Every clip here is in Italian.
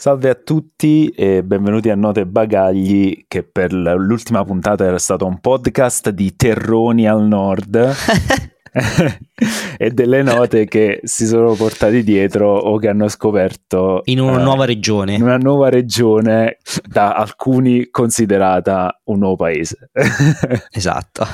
Salve a tutti e benvenuti a Note Bagagli che per l'ultima puntata era stato un podcast di terroni al nord e delle note che si sono portati dietro o che hanno scoperto in una eh, nuova regione. In una nuova regione da alcuni considerata un nuovo paese. esatto.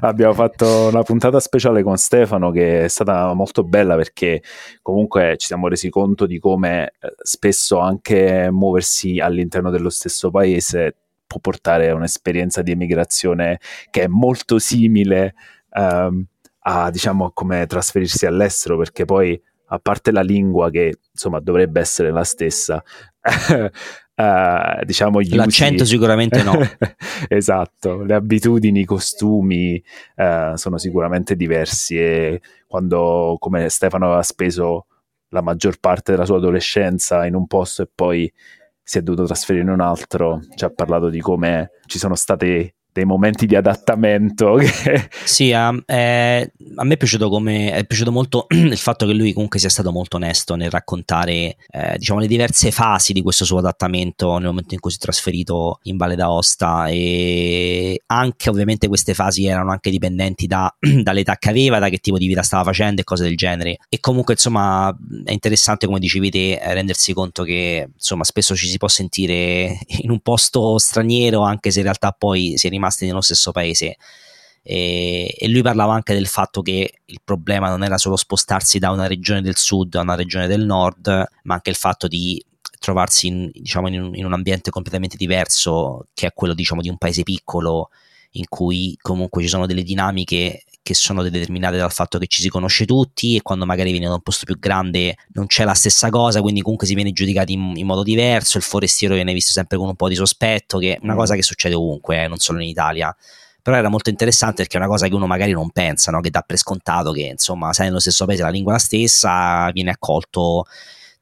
Abbiamo fatto una puntata speciale con Stefano che è stata molto bella perché comunque ci siamo resi conto di come eh, spesso anche muoversi all'interno dello stesso paese può portare a un'esperienza di emigrazione che è molto simile um, a diciamo come trasferirsi all'estero perché poi a parte la lingua che insomma dovrebbe essere la stessa uh, diciamo l'accento usi... sicuramente no. Esatto le abitudini i costumi uh, sono sicuramente diversi e quando come Stefano aveva speso la maggior parte della sua adolescenza in un posto e poi si è dovuto trasferire in un altro ci ha parlato di come ci sono state dei momenti di adattamento. sì, a, eh, a, me è piaciuto, come, è piaciuto molto il fatto che lui comunque sia stato molto onesto nel raccontare eh, diciamo, le diverse fasi di questo suo adattamento nel momento in cui si è trasferito in Valle d'Aosta e anche ovviamente queste fasi erano anche dipendenti da, dall'età che aveva, da che tipo di vita stava facendo e cose del genere. E comunque insomma è interessante come dicevi te rendersi conto che insomma spesso ci si può sentire in un posto straniero anche se in realtà poi si è rimasto rimasti nello stesso paese. E, e, lui parlava anche del fatto che il problema non era solo spostarsi da una regione del sud a una regione del nord, ma anche il fatto di trovarsi in, diciamo, in, un, in un ambiente completamente diverso, che è quello diciamo, di un paese piccolo, in cui comunque ci sono delle dinamiche che sono determinate dal fatto che ci si conosce tutti e quando magari vieni da un posto più grande non c'è la stessa cosa, quindi comunque si viene giudicati in, in modo diverso, il forestiero viene visto sempre con un po' di sospetto, che è una mm. cosa che succede ovunque, eh, non solo in Italia. Però era molto interessante perché è una cosa che uno magari non pensa, no? che dà per scontato che insomma, sai, nello stesso paese la lingua è la stessa, viene accolto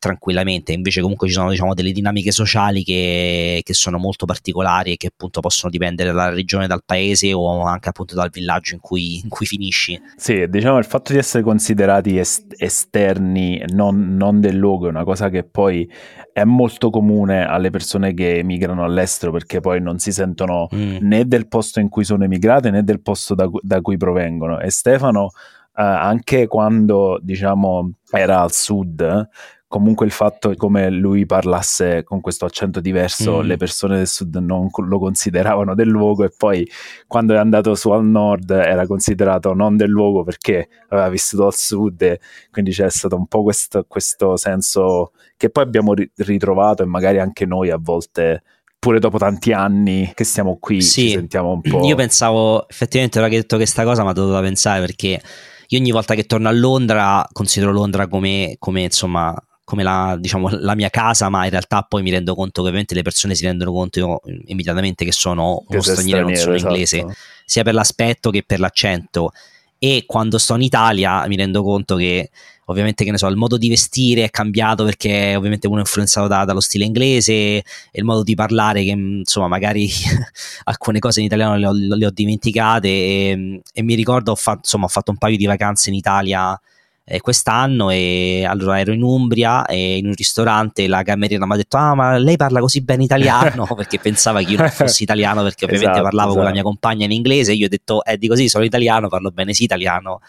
tranquillamente. Invece, comunque, ci sono diciamo, delle dinamiche sociali che, che, sono molto particolari e che appunto possono dipendere dalla regione, dal paese o anche appunto dal villaggio in cui, in cui finisci. Sì, diciamo il fatto di essere considerati est- esterni, non, non, del luogo, è una cosa che poi è molto comune alle persone che emigrano all'estero perché poi non si sentono mm. né del posto in cui sono emigrate né del posto da, da cui provengono. E Stefano. Uh, anche quando diciamo era al sud, comunque il fatto come lui parlasse con questo accento diverso, mm. le persone del sud non lo consideravano del luogo e poi quando è andato su al nord era considerato non del luogo perché aveva vissuto al sud e quindi c'è stato un po' questo, questo senso che poi abbiamo ritrovato e magari anche noi a volte pure dopo tanti anni che stiamo qui sì, ci sentiamo un po'. Io pensavo, effettivamente, ora che hai detto questa cosa, ma dovuto pensare perché io ogni volta che torno a Londra considero Londra come, come insomma come la, diciamo, la, mia casa, ma in realtà poi mi rendo conto che ovviamente le persone si rendono conto immediatamente che sono uno straniero, non sono esatto. inglese, sia per l'aspetto che per l'accento. E quando sto in Italia mi rendo conto che ovviamente che ne so, il modo di vestire è cambiato perché ovviamente uno è influenzato da, dallo stile inglese e il modo di parlare che insomma magari alcune cose in italiano le ho, le ho dimenticate e, e, mi ricordo ho fatto, insomma, ho fatto un paio di vacanze in Italia eh, quest'anno e allora ero in Umbria e in un ristorante la cameriera mi ha detto ah ma lei parla così bene italiano perché pensava che io non fossi italiano perché ovviamente esatto, parlavo esatto. con la mia compagna in inglese e io ho detto eh di così sono italiano parlo bene sì italiano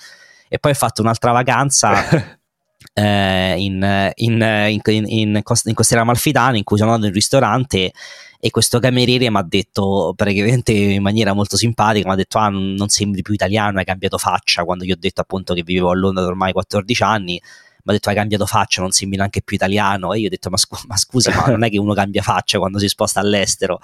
e poi ho fatto un'altra vacanza eh, in, in, in, in, in Costiera Amalfitana in cui sono andato in ristorante e questo cameriere mi ha detto praticamente in maniera molto simpatica, mi ha detto ah non sembri più italiano, hai cambiato faccia, quando gli ho detto appunto che vivevo a Londra da ormai 14 anni, mi ha detto hai cambiato faccia, non sembri neanche più italiano. E io ho detto ma, scu- ma scusi ma non è che uno cambia faccia quando si sposta all'estero,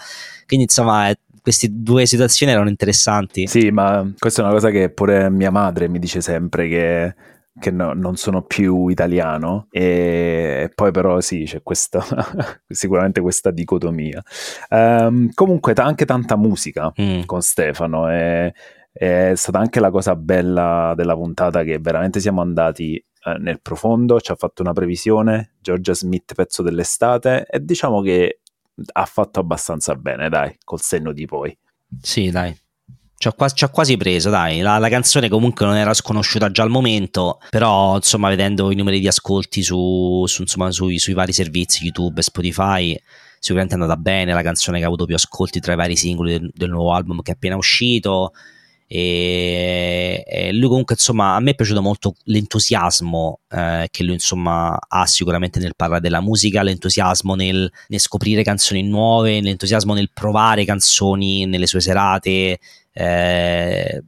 quindi insomma queste due situazioni erano interessanti. Sì, ma questa è una cosa che pure mia madre mi dice sempre che che no, non sono più italiano e poi però sì c'è questa sicuramente questa dicotomia. Um, comunque t- anche tanta musica mm. con Stefano e, è stata anche la cosa bella della puntata che veramente siamo andati eh, nel profondo ci ha fatto una previsione Georgia Smith pezzo dell'estate e diciamo che ha fatto abbastanza bene dai col senno di poi. Sì dai Ci ha, quasi, preso, dai. La, la, canzone comunque non era sconosciuta già al momento, però insomma, vedendo i numeri di ascolti su, su, insomma, sui, sui, vari servizi YouTube e Spotify, sicuramente è andata bene. La canzone che ha avuto più ascolti tra i vari singoli del, del nuovo album che è appena uscito. E, lui comunque insomma a me è piaciuto molto l'entusiasmo eh, che lui insomma ha sicuramente nel parlare della musica l'entusiasmo nel, nel, scoprire canzoni nuove l'entusiasmo nel provare canzoni nelle sue serate eh,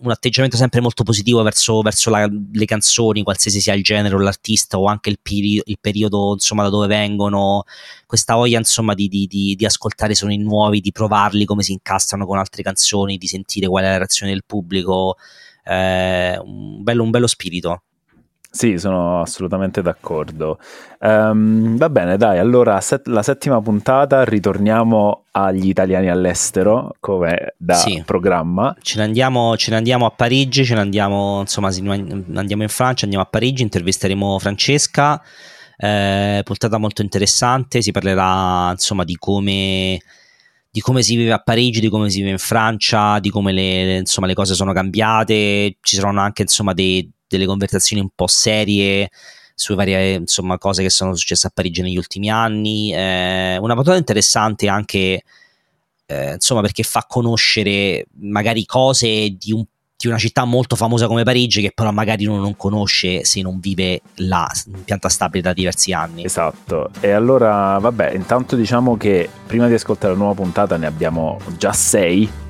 un atteggiamento sempre molto positivo verso, verso la, le canzoni, qualsiasi sia il genere o l'artista o anche il, peri- il periodo insomma, da dove vengono, questa voglia insomma, di, di, di, di, ascoltare suoni nuovi, di provarli come si incastrano con altre canzoni, di sentire qual è la reazione del pubblico, eh, un, bello, un bello spirito. Sì, sono assolutamente d'accordo. Um, va bene, dai, allora set- la settima puntata ritorniamo agli italiani all'estero come da sì. programma. Ce ne, andiamo, ce ne, andiamo, a Parigi, ce ne andiamo, insomma, andiamo in Francia, andiamo a Parigi, intervisteremo Francesca. Eh, puntata molto interessante, si parlerà insomma di come di come si vive a Parigi, di come si vive in Francia, di come le, insomma, le cose sono cambiate. Ci saranno anche insomma, dei, delle conversazioni un po' serie su varie insomma, cose che sono successe a Parigi negli ultimi anni. Eh, una puntata interessante anche eh, insomma, perché fa conoscere magari cose di, un, di, una città molto famosa come Parigi che però magari uno non conosce se non vive là in pianta stabile da diversi anni. Esatto, e allora vabbè, intanto diciamo che prima di ascoltare la nuova puntata ne abbiamo già sei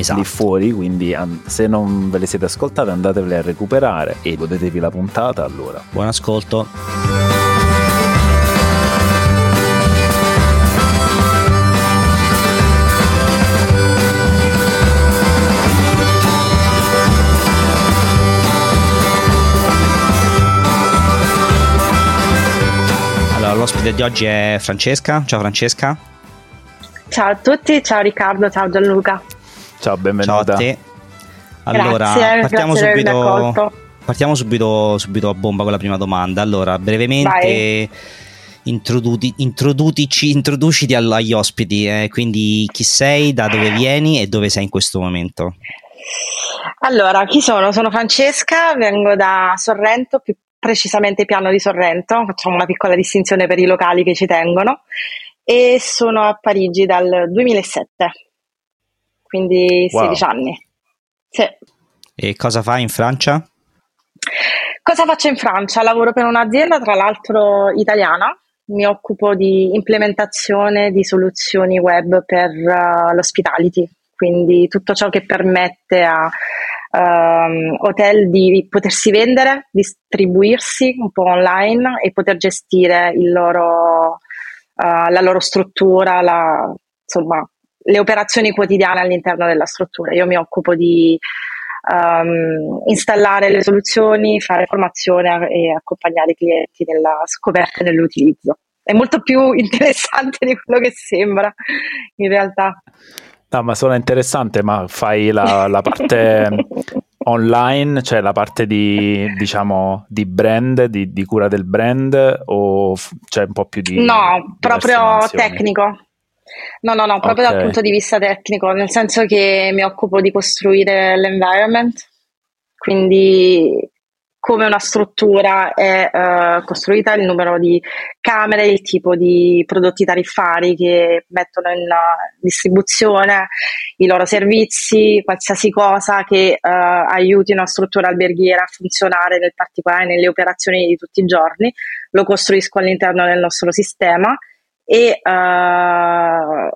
esatto. lì fuori, quindi an- se non ve le siete ascoltate andatevele a recuperare e godetevi la puntata allora. Buon ascolto. Allora, l'ospite di oggi è Francesca. Ciao Francesca. Ciao a tutti, ciao Riccardo, ciao Gianluca. Ciao, benvenuta. Ciao a te. Allora, grazie, partiamo, grazie subito, partiamo subito, subito, a bomba con la prima domanda. Allora, brevemente introduci, introduciti agli ospiti, eh, quindi chi sei, da dove vieni e dove sei in questo momento. Allora, chi sono? Sono Francesca, vengo da Sorrento, più precisamente Piano di Sorrento, facciamo una piccola distinzione per i locali che ci tengono, e sono a Parigi dal 2007 quindi wow. 16 anni. Sì. E cosa fai in Francia? Cosa faccio in Francia? Lavoro per un'azienda, tra l'altro italiana, mi occupo di implementazione di soluzioni web per uh, l'hospitality, quindi tutto ciò che permette a um, hotel di potersi vendere, distribuirsi un po' online e poter gestire loro, uh, la loro struttura, la, insomma, le operazioni quotidiane all'interno della struttura. Io mi occupo di um, installare le soluzioni, fare formazione e accompagnare i clienti nella scoperta e nell'utilizzo. È molto più interessante di quello che sembra in realtà. No, ma suona interessante, ma fai la, la parte online, cioè la parte di, diciamo, di brand, di, di cura del brand o c'è un po' più di... No, proprio tecnico, No, no, no, proprio okay. dal punto di vista tecnico, nel senso che mi occupo di costruire l'environment, quindi come una struttura è uh, costruita, il numero di camere, il tipo di prodotti tariffari che mettono in uh, distribuzione, i loro servizi, qualsiasi cosa che uh, aiuti una struttura alberghiera a funzionare nel particolare nelle operazioni di tutti i giorni, lo costruisco all'interno del nostro sistema e uh,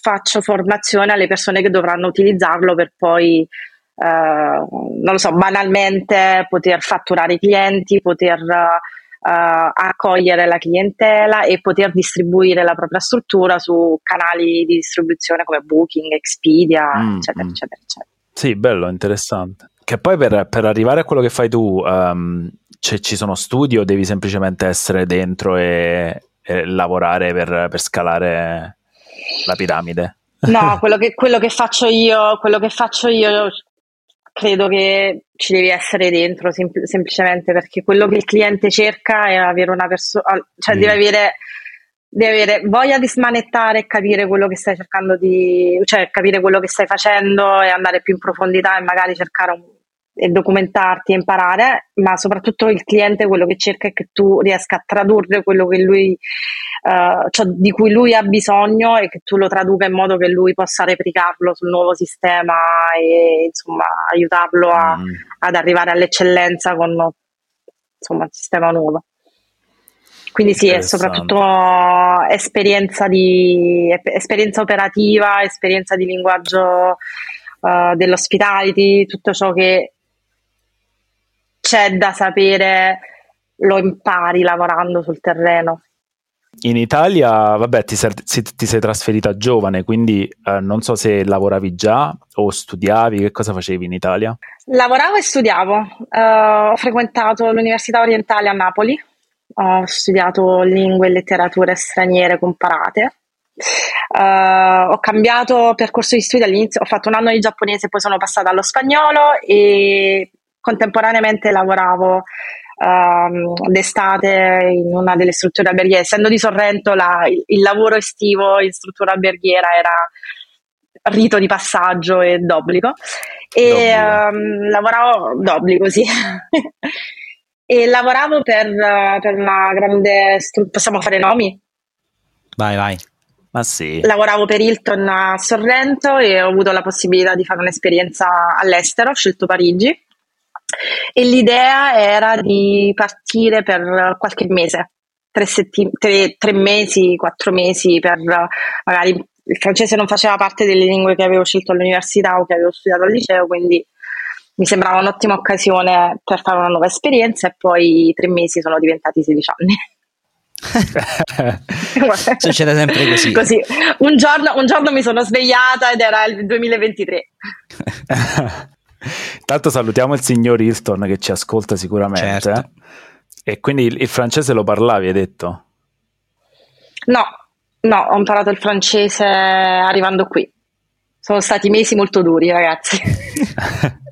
faccio formazione alle persone che dovranno utilizzarlo per poi, uh, non lo so, banalmente poter fatturare i clienti, poter uh, accogliere la clientela e poter distribuire la propria struttura su canali di distribuzione come Booking, Expedia, mm, eccetera, mm. eccetera, eccetera. Sì, bello, interessante. Che poi per, per arrivare a quello che fai tu, um, ci sono studi o devi semplicemente essere dentro e, eh, lavorare per, per, scalare la piramide? No, quello che, quello che, faccio io, quello che faccio io credo che ci devi essere dentro sem- semplicemente perché quello che il cliente cerca è avere una persona, cioè mm. deve avere devi avere voglia di smanettare e capire quello che stai cercando di, cioè capire quello che stai facendo e andare più in profondità e magari cercare un, documentarti e imparare, ma soprattutto il cliente quello che cerca è che tu riesca a tradurre quello che lui, uh, cioè di cui lui ha bisogno e che tu lo traduca in modo che lui possa replicarlo sul nuovo sistema e insomma aiutarlo a, mm. ad arrivare all'eccellenza con insomma il sistema nuovo. Quindi sì, è soprattutto esperienza, di, esperienza operativa, esperienza di linguaggio uh, dell'hospitality, tutto ciò che c'è da sapere lo impari lavorando sul terreno. In Italia, vabbè, ti sei, ti sei trasferita giovane, quindi eh, non so se lavoravi già o studiavi, che cosa facevi in Italia? Lavoravo e studiavo, uh, ho frequentato l'Università Orientale a Napoli, ho studiato lingue e letterature straniere comparate. Uh, ho cambiato percorso di studi all'inizio, ho fatto un anno di giapponese, poi sono passata allo spagnolo e contemporaneamente lavoravo um, d'estate in una delle strutture alberghiere. Essendo di Sorrento, la, il, il, lavoro estivo in struttura alberghiera era rito di passaggio e d'obbligo. E um, lavoravo d'obbligo, sì. e lavoravo per, per una grande struttura. Possiamo fare nomi? Vai, vai. Ma sì. Lavoravo per Hilton a Sorrento e ho avuto la possibilità di fare un'esperienza all'estero, ho scelto Parigi e l'idea era di partire per qualche mese, tre, setti- tre, tre mesi, quattro mesi per magari il francese non faceva parte delle lingue che avevo scelto all'università o che avevo studiato al liceo, quindi mi sembrava un'ottima occasione per fare una nuova esperienza e poi tre mesi sono diventati 16 anni. Succede sempre così. così. Un, giorno, un giorno mi sono svegliata ed era il 2023. Intanto salutiamo il signor Hilton che ci ascolta sicuramente. Certo. E quindi il, il, francese lo parlavi, hai detto? No, no, ho imparato il francese arrivando qui. Sono stati mesi molto duri, ragazzi.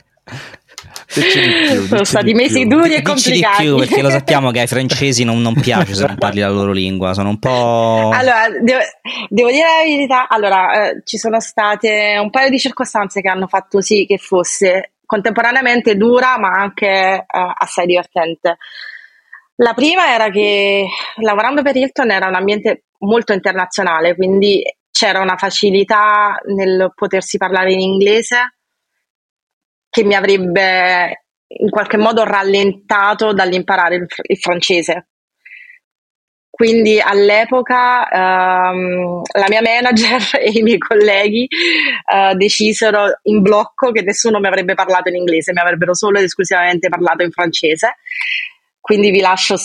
Più, sono stati mesi duri e complicati. Di più, perché lo sappiamo che ai francesi non, non, piace se non parli la loro lingua, sono un po'. Allora, devo, devo dire la verità. Allora, eh, ci sono state un paio di circostanze che hanno fatto sì che fosse contemporaneamente dura, ma anche eh, assai divertente. La prima era che lavorando per Hilton era un ambiente molto internazionale, quindi c'era una facilità nel potersi parlare in inglese che mi avrebbe in qualche modo rallentato dall'imparare il, il francese. Quindi all'epoca um, la mia manager e i miei colleghi uh, decisero in blocco che nessuno mi avrebbe parlato in inglese, mi avrebbero solo ed esclusivamente parlato in francese. Quindi vi lascio,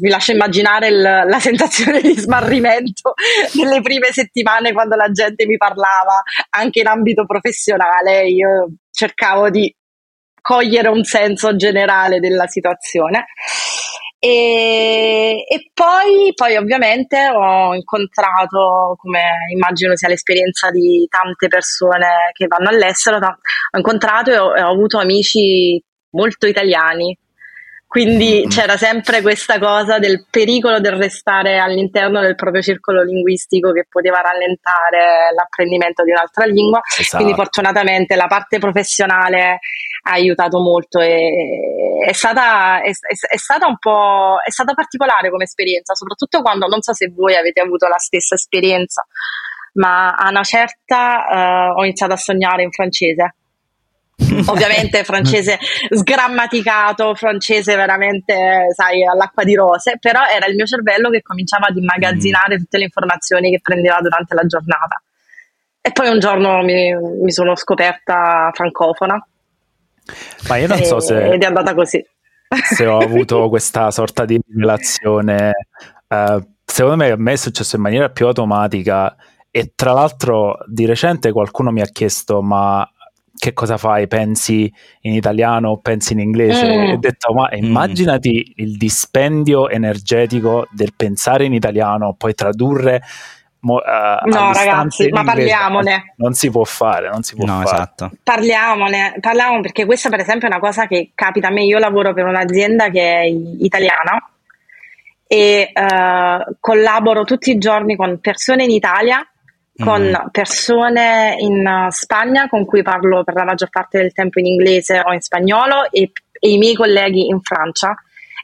vi lascio immaginare il, la sensazione di smarrimento nelle prime settimane quando la gente mi parlava, anche in ambito professionale. Io cercavo di cogliere un senso generale della situazione. E, e poi, poi, ovviamente ho incontrato, come immagino sia l'esperienza di tante persone che vanno all'estero, ho incontrato e ho, e ho avuto amici molto italiani quindi mm-hmm. c'era sempre questa cosa del pericolo del restare all'interno del proprio circolo linguistico che poteva rallentare l'apprendimento di un'altra lingua. Esatto. Quindi fortunatamente la parte professionale ha aiutato molto e è stata, è, è stata un po' è stata particolare come esperienza, soprattutto quando non so se voi avete avuto la stessa esperienza, ma a una certa uh, ho iniziato a sognare in francese ovviamente francese sgrammaticato, francese veramente, sai, all'acqua di rose, però era il mio cervello che cominciava ad immagazzinare mm. tutte le informazioni che prendeva durante la giornata. E poi un giorno mi, mi sono scoperta francofona. Ma io non e, so se... Ed è andata così. Se ho avuto questa sorta di rivelazione, uh, secondo me a me è successo in maniera più automatica e tra l'altro di recente qualcuno mi ha chiesto ma che cosa fai? Pensi in italiano o pensi in inglese? Mm. E ho detto, ma mm. immaginati mm. il dispendio energetico del pensare in italiano, poi tradurre Mo, uh, no, ragazzi, ma parliamone. Non si può fare, non si può no, fare. Esatto. Parliamone, parliamo perché questa, per esempio, è una cosa che capita a me. Io lavoro per un'azienda che è italiana e uh, collaboro tutti i giorni con persone in Italia, con mm. persone in Spagna con cui parlo per la maggior parte del tempo in inglese o in spagnolo e, e i miei colleghi in Francia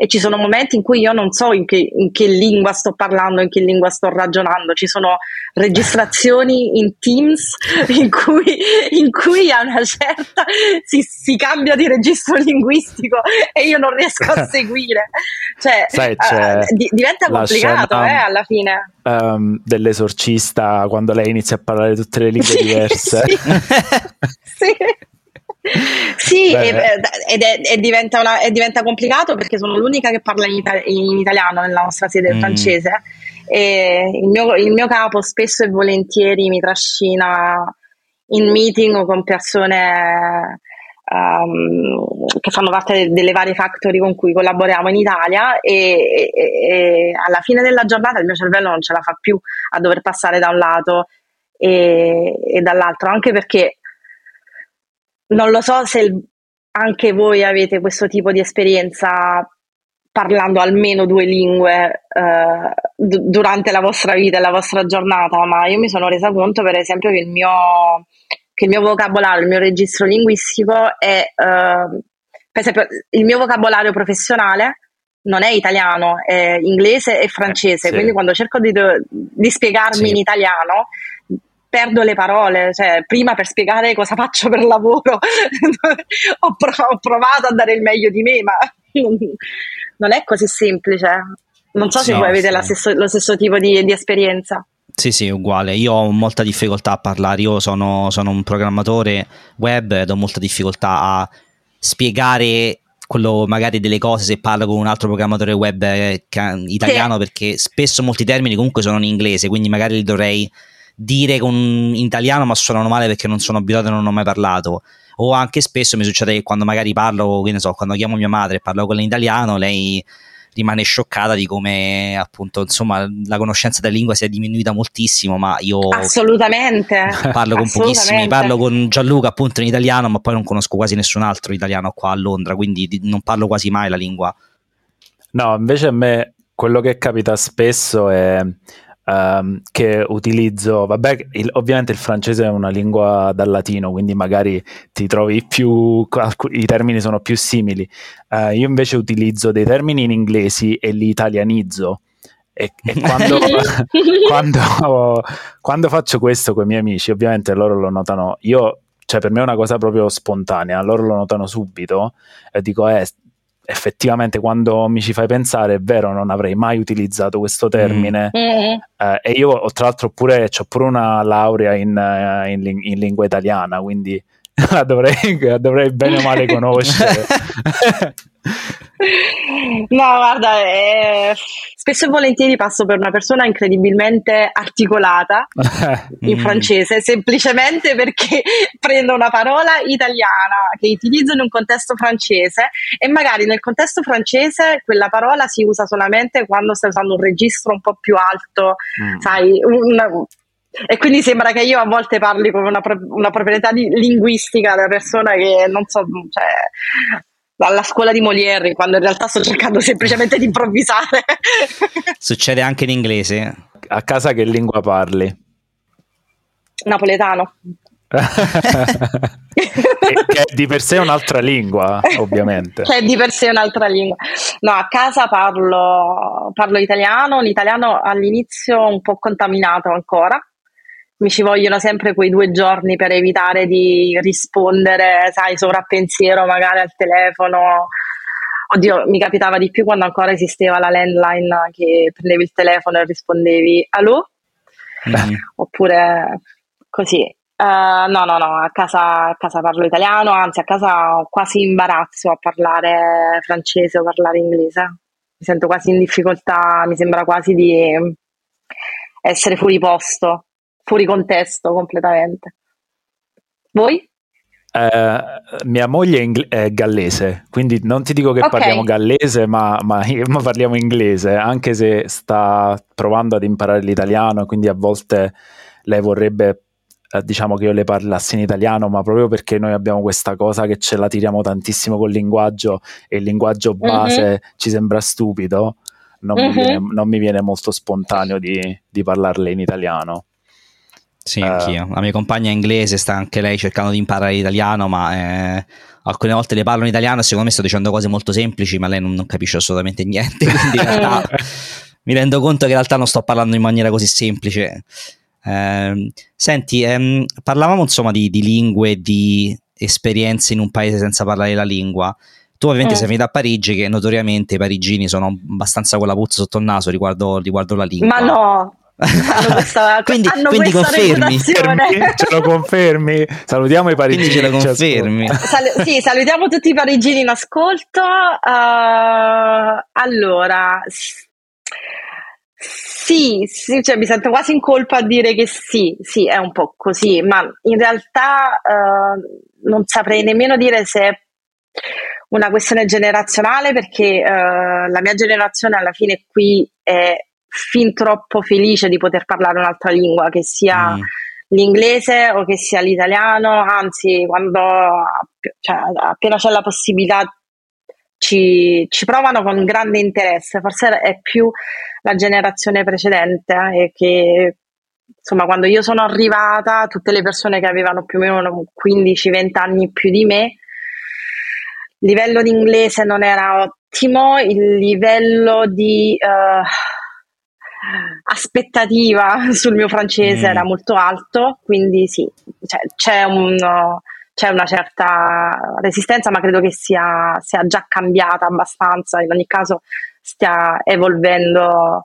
e ci sono momenti in cui io non so in che, in che lingua sto parlando, in che lingua sto ragionando, ci sono registrazioni in Teams in cui, in cui a una certa si, si, cambia di registro linguistico e io non riesco a seguire. Cioè, Sai, uh, di, diventa complicato scena, eh, alla fine. Um, dell'esorcista quando lei inizia a parlare tutte le lingue diverse. sì. sì sì, e, ed è, e diventa, una, e diventa, complicato perché sono l'unica che parla in, ita- in italiano nella nostra sede mm. francese e il mio, il mio, capo spesso e volentieri mi trascina in meeting o con persone um, che fanno parte de- delle varie factory con cui collaboriamo in Italia e, e, alla fine della giornata il mio cervello non ce la fa più a dover passare da un lato e, e dall'altro, anche perché non lo so se il, anche voi avete questo tipo di esperienza parlando almeno due lingue eh, d- durante la vostra vita e la vostra giornata, ma io mi sono resa conto per esempio che il mio, che il mio vocabolario, il mio registro linguistico è, eh, per esempio, il mio vocabolario professionale non è italiano, è inglese e francese, sì. quindi quando cerco di, di spiegarmi sì. in italiano perdo le parole, cioè prima per spiegare cosa faccio per lavoro ho, prov- ho, provato a dare il meglio di me, ma non è così semplice. Non so se voi avete sì. stesso, lo stesso tipo di, di, esperienza. Sì, sì, uguale. Io ho molta difficoltà a parlare, io sono, sono un programmatore web ed ho molta difficoltà a spiegare quello magari delle cose se parlo con un altro programmatore web eh, italiano sì. perché spesso molti termini comunque sono in inglese, quindi magari li dovrei dire con, in italiano ma suonano male perché non sono abituato e non ho mai parlato. O anche spesso mi succede che quando magari parlo, che ne so, quando chiamo mia madre e parlo con lei in italiano, lei rimane scioccata di come appunto insomma la conoscenza della lingua sia diminuita moltissimo ma io assolutamente. parlo con assolutamente. pochissimi parlo con Gianluca appunto in italiano ma poi non conosco quasi nessun altro italiano qua a Londra quindi non parlo quasi mai la lingua. No invece a me quello che capita spesso è Um, che utilizzo, vabbè, il, ovviamente il francese è una lingua dal latino, quindi magari ti trovi più, i termini sono più simili. Uh, io invece utilizzo dei termini in inglese e li italianizzo. E, e quando, quando, quando, faccio questo con i miei amici, ovviamente loro lo notano. Io, cioè, per me è una cosa proprio spontanea, loro lo notano subito e dico, eh, effettivamente quando mi ci fai pensare è vero non avrei mai utilizzato questo termine mm. mm. eh, e io tra l'altro pure ho pure una laurea in, uh, in, in lingua italiana quindi la dovrei, la dovrei bene o male conoscere No, guarda, eh, spesso e volentieri passo per una persona incredibilmente articolata in mm. francese, semplicemente perché prendo una parola italiana che utilizzo in un contesto francese e magari nel contesto francese quella parola si usa solamente quando stai usando un registro un po' più alto, mm. sai, una, e quindi sembra che io a volte parli come una, una proprietà linguistica della persona che non so, cioè, alla scuola di Molière, quando in realtà sto cercando semplicemente di improvvisare. Succede anche in inglese. A casa che lingua parli? Napoletano. che di per sé è un'altra lingua, ovviamente. Che di per sé è un'altra lingua. No, a casa parlo, parlo italiano, l'italiano all'inizio un po' contaminato ancora, mi ci vogliono sempre quei due giorni per evitare di rispondere, sai, sovrappensiero magari al telefono. Oddio, mi capitava di più quando ancora esisteva la landline che prendevi il telefono e rispondevi allo? Mm. Oppure così. Uh, no, no, no, a casa, a casa parlo italiano, anzi a casa ho quasi imbarazzo a parlare francese o parlare inglese. Mi sento quasi in difficoltà, mi sembra quasi di essere fuori posto fuori contesto completamente. Voi? Uh, mia moglie è, ingl- è, gallese, quindi non ti dico che okay. parliamo gallese, ma, ma, ma, parliamo inglese, anche se sta provando ad imparare l'italiano, quindi a volte lei vorrebbe, eh, diciamo che io le parlassi in italiano, ma proprio perché noi abbiamo questa cosa che ce la tiriamo tantissimo col linguaggio e il linguaggio base mm-hmm. ci sembra stupido, non, uh-huh. mi, viene, non mi, viene, molto spontaneo di, di parlarle in italiano. Sì, anch'io. La mia compagna inglese sta anche lei cercando di imparare l'italiano, ma eh, alcune volte le parlo in italiano e secondo me sto dicendo cose molto semplici, ma lei non, non capisce assolutamente niente. Quindi in realtà mi rendo conto che in realtà non sto parlando in maniera così semplice. Eh, senti, ehm, parlavamo insomma di, di lingue, di esperienze in un paese senza parlare la lingua. Tu ovviamente eh. sei venuto a Parigi, che notoriamente i parigini sono abbastanza con la puzza sotto il naso riguardo, riguardo la lingua. Ma no, questa, quindi, quindi confermi. ce lo confermi? Salutiamo i parigini quindi ce lo confermi. Sal- sì salutiamo tutti i parigini in ascolto. Uh, allora sì, sì cioè mi sento quasi in colpa a dire che sì, sì, è un po' così, ma in realtà uh, non saprei nemmeno dire se è una questione generazionale perché uh, la mia generazione alla fine qui è fin troppo felice di poter parlare un'altra lingua, che sia mm. l'inglese o che sia l'italiano, anzi quando cioè, appena c'è la possibilità ci, ci, provano con grande interesse, forse è più la generazione precedente eh, che insomma quando io sono arrivata tutte le persone che avevano più o meno 15-20 anni più di me il livello di inglese non era ottimo, il livello di uh, aspettativa sul mio francese mm. era molto alto, quindi sì, cioè, c'è, un, c'è, una certa resistenza, ma credo che sia, sia, già cambiata abbastanza, in ogni caso stia evolvendo.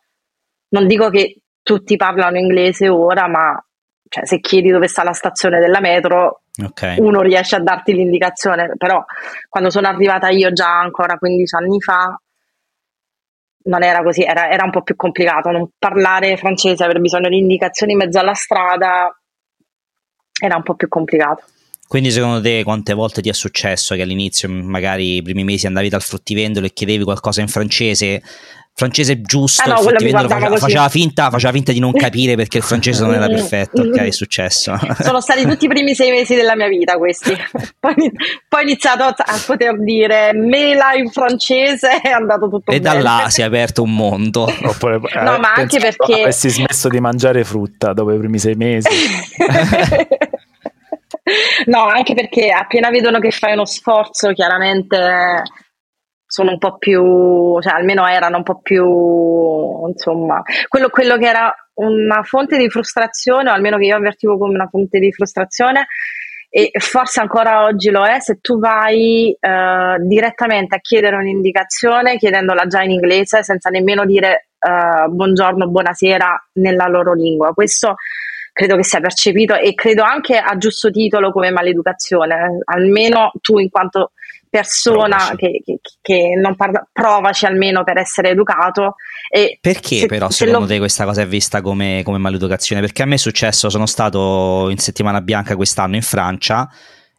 Non dico che tutti parlano inglese ora, ma cioè, se chiedi dove sta la stazione della metro, okay. uno riesce a darti l'indicazione, però quando sono arrivata io già ancora 15 anni fa, non era così, era, era, un po' più complicato. Non parlare francese, aver bisogno di indicazioni in mezzo alla strada era un po' più complicato. Quindi secondo te quante volte ti è successo che all'inizio, magari i primi mesi, andavi dal fruttivendolo e chiedevi qualcosa in francese, francese giusto, ah, no, faceva, faceva, finta, faceva, finta, di non capire perché il francese non era perfetto, ok, è successo. Sono stati tutti i primi sei mesi della mia vita questi, poi, poi ho iniziato a poter dire mela in francese è andato tutto e bene. E da là si è aperto un mondo. Oppure, no, eh, ma anche perché... Avessi smesso di mangiare frutta dopo i primi sei mesi. no, anche perché appena vedono che fai uno sforzo, chiaramente sono un po' più, cioè almeno erano un po' più, insomma, quello, quello che era una fonte di frustrazione, o almeno che io avvertivo come una fonte di frustrazione, e forse ancora oggi lo è, se tu vai eh, direttamente a chiedere un'indicazione, chiedendola già in inglese, senza nemmeno dire eh, buongiorno, buonasera nella loro lingua. Questo credo che sia percepito e credo anche a giusto titolo come maleducazione, almeno tu in quanto persona che, che, che, non parla, provaci almeno per essere educato. E Perché se, però se secondo lo... te questa cosa è vista come, come maleducazione? Perché a me è successo, sono stato in settimana bianca quest'anno in Francia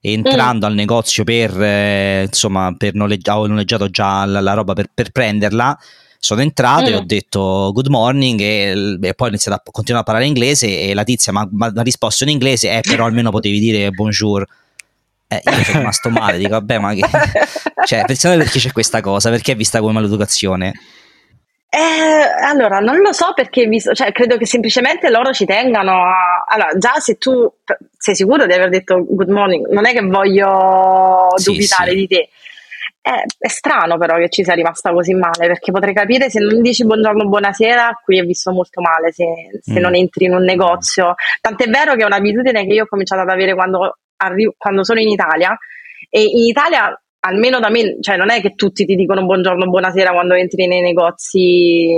entrando mm. al negozio per eh, insomma per noleggiare ho noleggiato già la, la roba per, per, prenderla sono entrato mm. e ho detto good morning e, e, poi ho iniziato a continuare a parlare inglese e la tizia mi ha risposto in inglese eh però almeno potevi dire bonjour eh, io sono rimasto male, dico vabbè ma che... cioè, pensate perché c'è questa cosa, perché è vista come maleducazione? Eh, allora, non lo so perché visto, cioè, credo che semplicemente loro ci tengano a... Allora, già se tu sei sicuro di aver detto good morning, non è che voglio sì, dubitare sì. di te. È, è, strano però che ci sia rimasta così male, perché potrei capire se non dici buongiorno, buonasera, qui è visto molto male se, se mm. non entri in un negozio. Tant'è vero che è un'abitudine che io ho cominciato ad avere quando arrivo, quando sono in Italia e in Italia almeno da me, cioè non è che tutti ti dicono buongiorno, buonasera quando entri nei negozi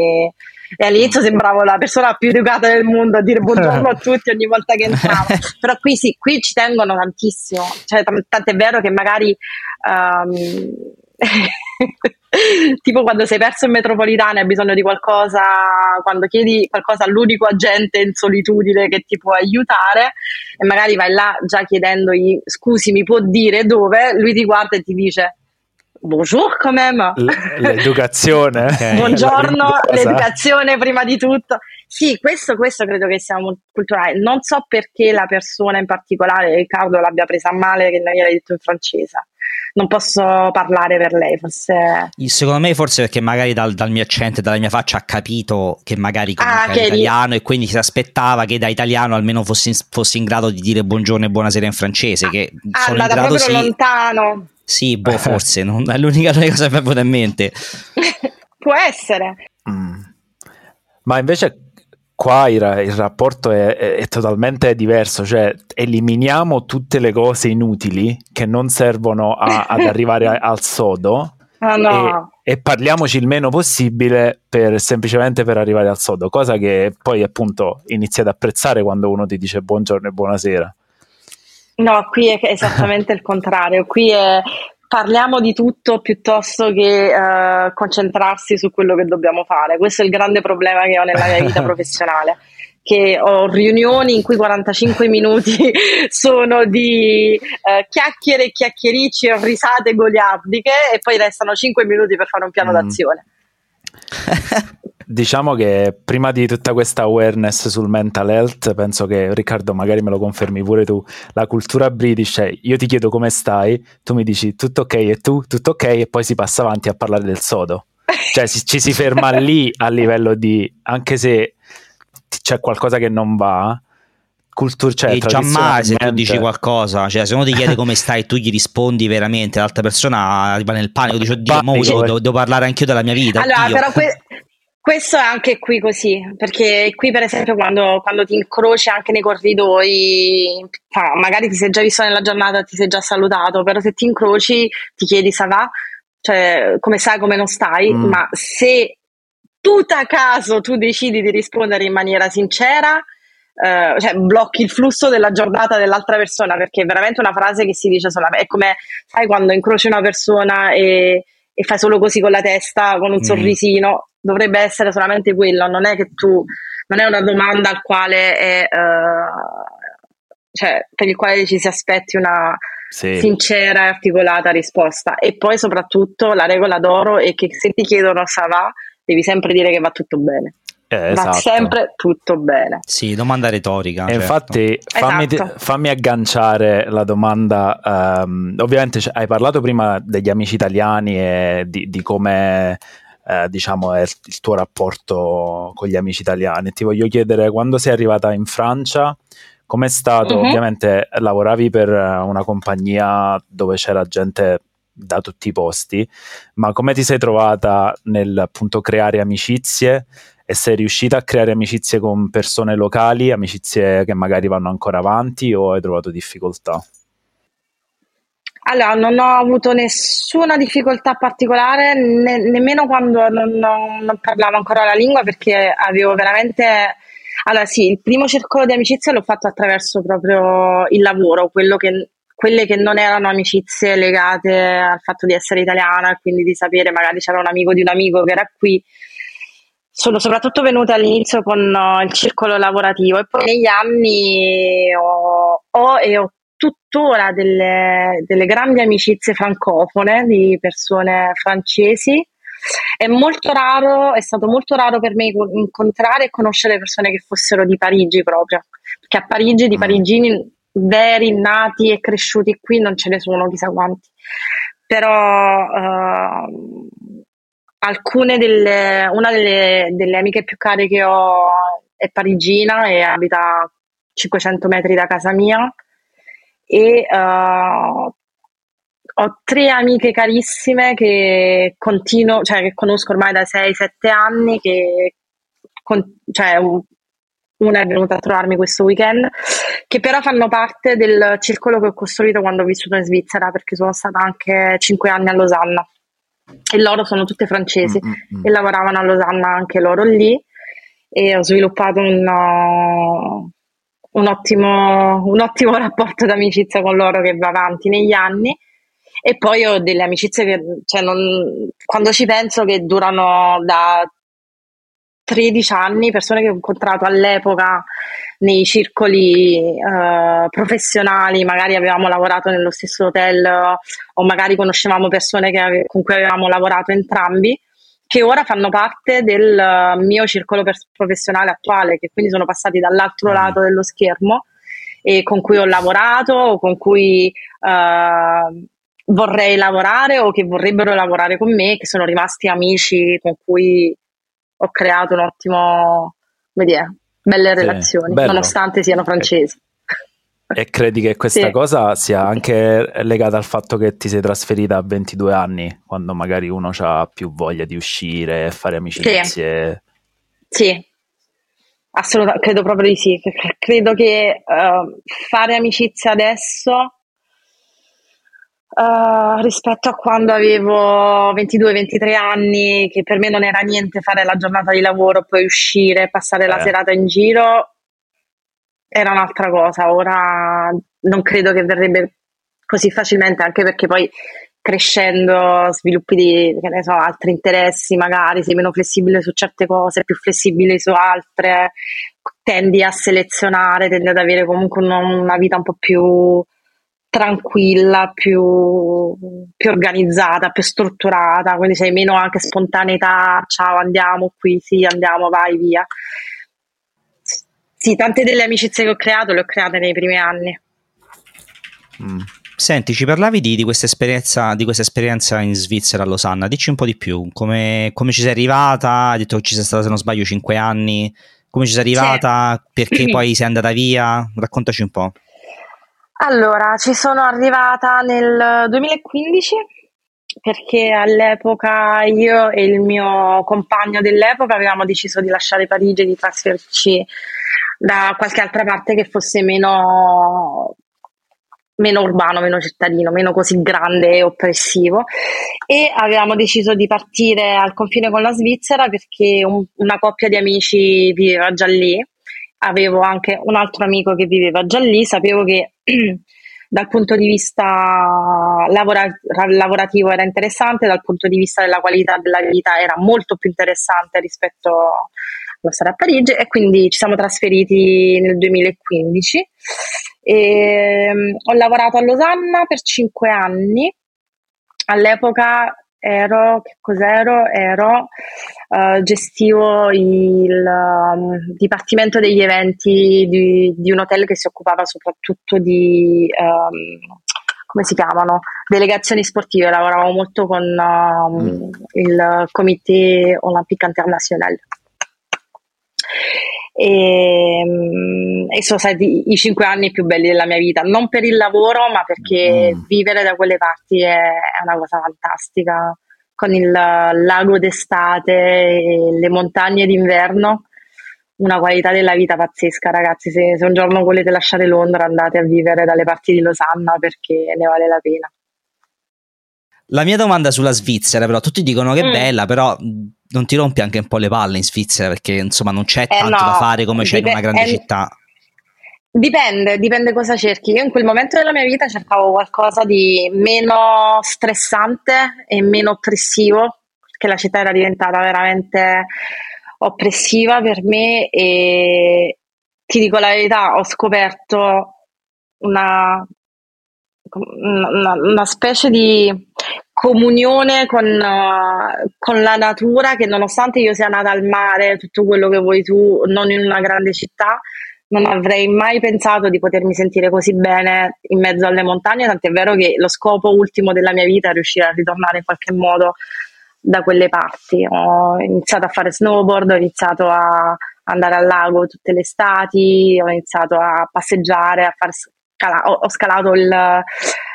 e all'inizio sembravo la persona più educata del mondo a dire buongiorno a tutti ogni volta che entravo. Però qui sì, qui ci tengono tantissimo. Cioè t- tant'è vero che magari um, tipo quando sei perso in metropolitana e hai bisogno di qualcosa, quando chiedi qualcosa all'unico agente in solitudine che ti può aiutare e magari vai là già chiedendogli scusi mi può dire dove, lui ti guarda e ti dice Bonjour quand même. L'educazione. okay. Buongiorno, l'educazione prima di tutto. Sì, questo, questo, credo che sia molto culturale. Non so perché la persona in particolare, Riccardo, l'abbia presa a male che non gliel'hai detto in francese. Non posso parlare per lei. Forse... Secondo me, forse perché magari dal, dal mio accento e dalla mia faccia ha capito che magari ah, che italiano e quindi si aspettava che da italiano almeno fossi in, fossi in grado di dire buongiorno e buonasera in francese. Ah, che ah, sono in grado proprio sì, lontano. Sì, boh, forse non è l'unica cosa che mi è venuta in mente. Può essere. Mm. Ma invece qua il, il rapporto è, è, è, totalmente diverso, cioè eliminiamo tutte le cose inutili che non servono a, ad arrivare a, al sodo oh no. e, e, parliamoci il meno possibile per, semplicemente per arrivare al sodo, cosa che poi appunto inizi ad apprezzare quando uno ti dice buongiorno e buonasera. No, qui è esattamente il contrario, qui è parliamo di tutto piuttosto che uh, concentrarsi su quello che dobbiamo fare. Questo è il grande problema che ho nella mia vita professionale. Che ho riunioni in cui 45 minuti sono di uh, chiacchiere, chiacchiericci, risate goliardiche e poi restano 5 minuti per fare un piano mm. d'azione. diciamo che prima di tutta questa awareness sul mental health, penso che Riccardo magari me lo confermi pure tu, la cultura british è io ti chiedo come stai, tu mi dici tutto ok e tu tutto ok e poi si passa avanti a parlare del sodo. Cioè si, ci si ferma lì a livello di, anche se c'è qualcosa che non va, cultura cioè, e giammai se tu dici qualcosa cioè se uno ti chiede come stai e tu gli rispondi veramente l'altra persona arriva nel panico dice oddio mo devo, devo, devo parlare anch'io della mia vita allora però que- questo è anche qui così, perché qui per esempio quando, quando ti incroci anche nei corridoi, magari ti sei già visto nella giornata, ti sei già salutato, però se ti incroci ti chiedi se va, cioè come sai, come non stai, mm. ma se tutto a caso tu decidi di rispondere in maniera sincera, eh, cioè blocchi il flusso della giornata dell'altra persona, perché è veramente una frase che si dice solamente, è come sai quando incroci una persona e, e fai solo così con la testa, con un mm. sorrisino, dovrebbe essere solamente quello, non è che tu, non è una domanda al quale è, uh, cioè, per il quale ci si aspetti una sì. sincera e articolata risposta. E poi soprattutto la regola d'oro è che se ti chiedono se va, devi sempre dire che va tutto bene. Eh, esatto. Va sempre tutto bene. Sì, domanda retorica. Certo. Infatti, fammi, esatto. fammi, agganciare la domanda. Um, ovviamente hai parlato prima degli amici italiani e di, di come eh, diciamo è il tuo rapporto con gli amici italiani. Ti voglio chiedere quando sei arrivata in Francia, com'è stato? Uh-huh. Ovviamente lavoravi per una compagnia dove c'era gente da tutti i posti, ma come ti sei trovata nel appunto creare amicizie e sei riuscita a creare amicizie con persone locali, amicizie che magari vanno ancora avanti o hai trovato difficoltà? Allora, non ho avuto nessuna difficoltà particolare, ne- nemmeno quando non, non, non, parlavo ancora la lingua, perché avevo veramente... Allora sì, il primo circolo di amicizia l'ho fatto attraverso proprio il lavoro, che, quelle che non erano amicizie legate al fatto di essere italiana quindi di sapere magari c'era un amico di un amico che era qui. Sono soprattutto venute all'inizio con il circolo lavorativo e poi negli anni ho, ho e ho tuttora delle, delle grandi amicizie francofone di persone francesi. È molto raro, è stato molto raro per me incontrare e conoscere persone che fossero di Parigi proprio, perché a Parigi di mm. parigini veri, nati e cresciuti qui non ce ne sono chissà quanti. Però uh, alcune delle, una delle, delle amiche più care che ho è parigina e abita 500 metri da casa mia e uh, ho tre amiche carissime che continuo, cioè che conosco ormai da 6-7 anni, che con, cioè, una è venuta a trovarmi questo weekend, che però fanno parte del circolo che ho costruito quando ho vissuto in Svizzera, perché sono stata anche 5 anni a Losanna e loro sono tutte francesi mm-hmm. e lavoravano a Losanna anche loro lì e ho sviluppato un, un ottimo, un ottimo rapporto d'amicizia con loro che va avanti negli anni. E poi ho delle amicizie che, cioè non, quando ci penso, che durano da 13 anni, persone che ho incontrato all'epoca nei circoli uh, professionali, magari avevamo lavorato nello stesso hotel o magari conoscevamo persone ave- con cui avevamo lavorato entrambi che ora fanno parte del mio circolo professionale attuale, che quindi sono passati dall'altro mm. lato dello schermo e con cui ho lavorato, con cui uh, vorrei lavorare o che vorrebbero lavorare con me, che sono rimasti amici con cui ho creato un ottimo, dire, belle relazioni, sì, nonostante siano francesi. E credi che questa sì. cosa sia anche legata al fatto che ti sei trasferita a 22 anni, quando magari uno ha più voglia di uscire e fare amicizie? Sì, sì. assolutamente, credo proprio di sì. Credo che uh, fare amicizia adesso Uh, rispetto a quando avevo 22-23 anni, che per me non era niente fare la giornata di lavoro, poi uscire, passare eh. la serata in giro, era un'altra cosa. Ora non credo che verrebbe così facilmente, anche perché poi crescendo sviluppi di che ne so, altri interessi, magari sei meno flessibile su certe cose, più flessibile su altre, tendi a selezionare, tendi ad avere comunque una, una vita un po' più tranquilla, più, più, organizzata, più strutturata, quindi sei meno anche spontaneità, ciao andiamo qui, sì andiamo, vai via. Sì, tante delle amicizie che ho creato le ho create nei primi anni. Mm. Senti, ci parlavi di, di, questa esperienza, di, questa esperienza, in Svizzera a Losanna, dici un po' di più, come, come ci sei arrivata, hai detto che ci sei stata se non sbaglio 5 anni, come ci sei arrivata, sì. perché poi sei andata via, raccontaci un po'. Allora, ci sono arrivata nel 2015 perché all'epoca io e il mio compagno dell'epoca avevamo deciso di lasciare Parigi e di trasferirci da qualche altra parte che fosse meno, meno urbano, meno cittadino, meno così grande e oppressivo. E avevamo deciso di partire al confine con la Svizzera perché un, una coppia di amici viveva già lì, avevo anche un altro amico che viveva già lì, sapevo che dal punto di vista lavora- lavorativo era interessante, dal punto di vista della qualità della vita era molto più interessante rispetto a stare a Parigi e quindi ci siamo trasferiti nel 2015. E, um, ho lavorato a Losanna per cinque anni. All'epoca ero, che cos'ero? Ero, uh, gestivo il um, dipartimento degli eventi di, di, un hotel che si occupava soprattutto di, um, come si chiamano? Delegazioni sportive, lavoravo molto con um, mm. il Comité Olympique International. E, mm, e, sono stati i cinque anni più belli della mia vita, non per il lavoro, ma perché mm. vivere da quelle parti è, è, una cosa fantastica. Con il lago d'estate e le montagne d'inverno, una qualità della vita pazzesca, ragazzi. Se, se un giorno volete lasciare Londra, andate a vivere dalle parti di Losanna perché ne vale la pena. La mia domanda sulla Svizzera, però, tutti dicono che è mm. bella, però non ti rompi anche un po' le palle in Svizzera perché insomma non c'è eh tanto no, da fare come c'è dip- in una grande è, città. Dipende, dipende cosa cerchi. Io in quel momento della mia vita cercavo qualcosa di meno stressante e meno oppressivo, perché la città era diventata veramente oppressiva per me e ti dico la verità, ho scoperto una, una, una specie di comunione con, con, la natura che nonostante io sia nata al mare, tutto quello che vuoi tu, non in una grande città, non avrei mai pensato di potermi sentire così bene in mezzo alle montagne, tant'è vero che lo scopo ultimo della mia vita è riuscire a ritornare in qualche modo da quelle parti. Ho iniziato a fare snowboard, ho iniziato a andare al lago tutte le estati, ho iniziato a passeggiare, a far scala- ho, ho scalato il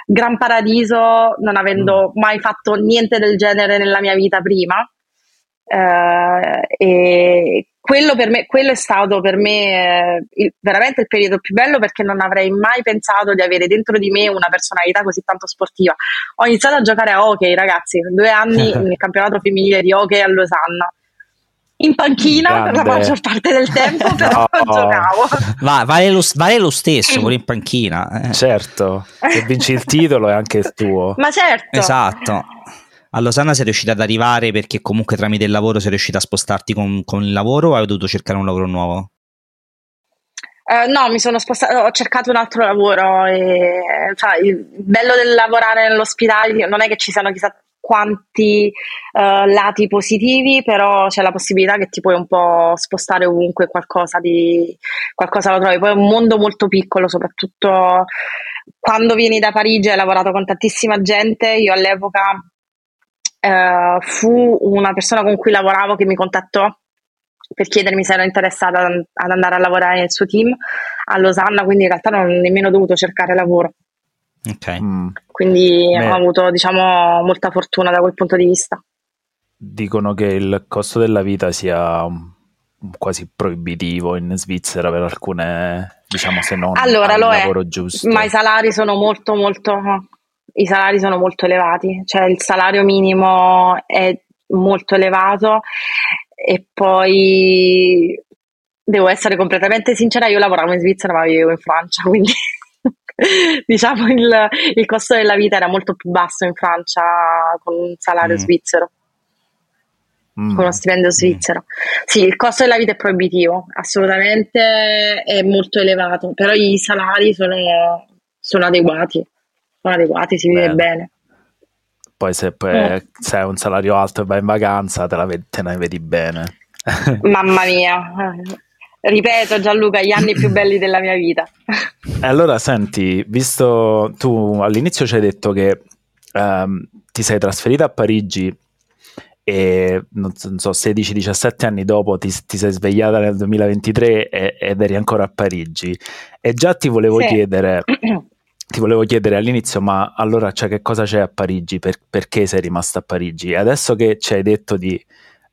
Gran Paradiso non avendo mm. mai fatto niente del genere nella mia vita prima. Uh, e quello, per me, quello è stato per me eh, il, veramente il periodo più bello perché non avrei mai pensato di avere dentro di me una personalità così tanto sportiva. Ho iniziato a giocare a hockey, ragazzi, due anni nel campionato femminile di hockey a Losanna in panchina Grande. per la maggior parte del tempo, però no. giocavo. Va, vale, lo, vale, lo, stesso pure in panchina. Eh. Certo, se vinci il titolo è anche il tuo. Ma certo. Esatto. A Losanna sei riuscita ad arrivare perché comunque tramite il lavoro sei riuscita a spostarti con, con il lavoro o hai dovuto cercare un lavoro nuovo? Uh, no, mi sono spostata, ho cercato un altro lavoro e cioè, il bello del lavorare nell'ospedale non è che ci siano chissà quanti uh, lati positivi, però c'è la possibilità che ti puoi un po' spostare ovunque qualcosa, di, qualcosa lo trovi. Poi è un mondo molto piccolo, soprattutto quando vieni da Parigi hai lavorato con tantissima gente, io all'epoca eh, fu una persona con cui lavoravo che mi contattò per chiedermi se ero interessata ad andare a lavorare nel suo team a Losanna, quindi in realtà non ho nemmeno dovuto cercare lavoro. Ok. Mm. Quindi Beh. ho avuto, diciamo, molta fortuna da quel punto di vista. Dicono che il costo della vita sia quasi proibitivo in Svizzera per alcune, diciamo, se non allora, lo lavoro è, giusto. Ma i salari sono molto, molto, i salari sono molto elevati, cioè il salario minimo è molto elevato e poi devo essere completamente sincera, io lavoravo in Svizzera ma vivevo in Francia, quindi diciamo il, il, costo della vita era molto più basso in Francia con un salario mm. svizzero. Mm. Con uno stipendio mm. svizzero. Mm. Sì, il costo della vita è proibitivo, assolutamente è molto elevato, però i salari sono, sono adeguati, sono adeguati, si vive bene. Poi se, poi eh. se hai un salario alto e vai in vacanza te, la vedi, te ne vedi bene. Mamma mia, ripeto Gianluca, gli anni più belli della mia vita. allora senti, visto tu all'inizio ci hai detto che um, ti sei trasferita a Parigi e non so, 16-17 anni dopo ti, ti, sei svegliata nel 2023 e, ed eri ancora a Parigi e già ti volevo sì. chiedere ti volevo chiedere all'inizio, ma allora cioè, che cosa c'è a Parigi? Per, perché sei rimasta a Parigi? E adesso che ci hai detto di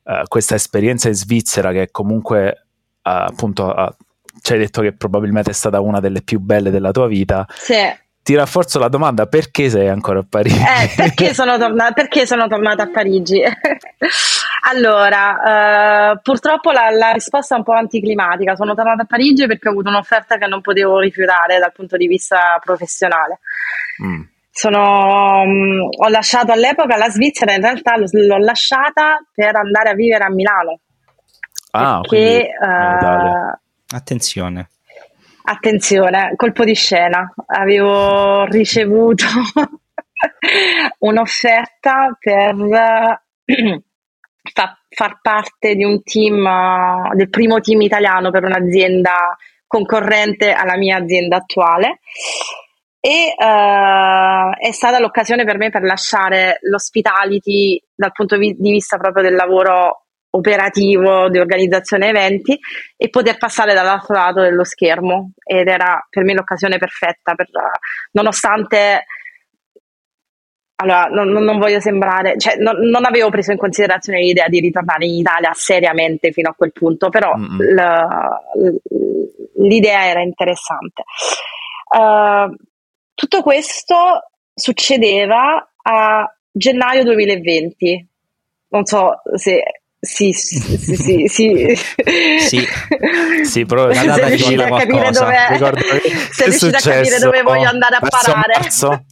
uh, questa esperienza in Svizzera, che comunque uh, appunto uh, ci hai detto che probabilmente è stata una delle più belle della tua vita, sì ti rafforzo la domanda perché sei ancora a Parigi? Eh, perché, sono torna- perché sono tornata a Parigi? allora, uh, purtroppo la, la, risposta è un po' anticlimatica. Sono tornata a Parigi perché ho avuto un'offerta che non potevo rifiutare dal punto di vista professionale. Mm. Sono, um, ho lasciato all'epoca la Svizzera, in realtà l'ho lasciata per andare a vivere a Milano. Ah, perché, quindi, uh, Attenzione. Attenzione, colpo di scena, avevo ricevuto un'offerta per fa- far parte di un team, del primo team italiano per un'azienda concorrente alla mia azienda attuale. E uh, è stata l'occasione per me per lasciare l'hospitality dal punto di vista proprio del lavoro operativo di organizzazione eventi e poter passare dall'altro lato dello schermo. Ed era per me l'occasione perfetta per, nonostante allora non, non voglio sembrare cioè non, non, avevo preso in considerazione l'idea di ritornare in Italia seriamente fino a quel punto però la, l'idea era interessante. Uh, tutto questo succedeva a gennaio 2020 non so se sì, sì, sì, sì. sì. sì però se riuscite a capire dove, se riuscite a capire dove voglio andare a verso parare. Marzo?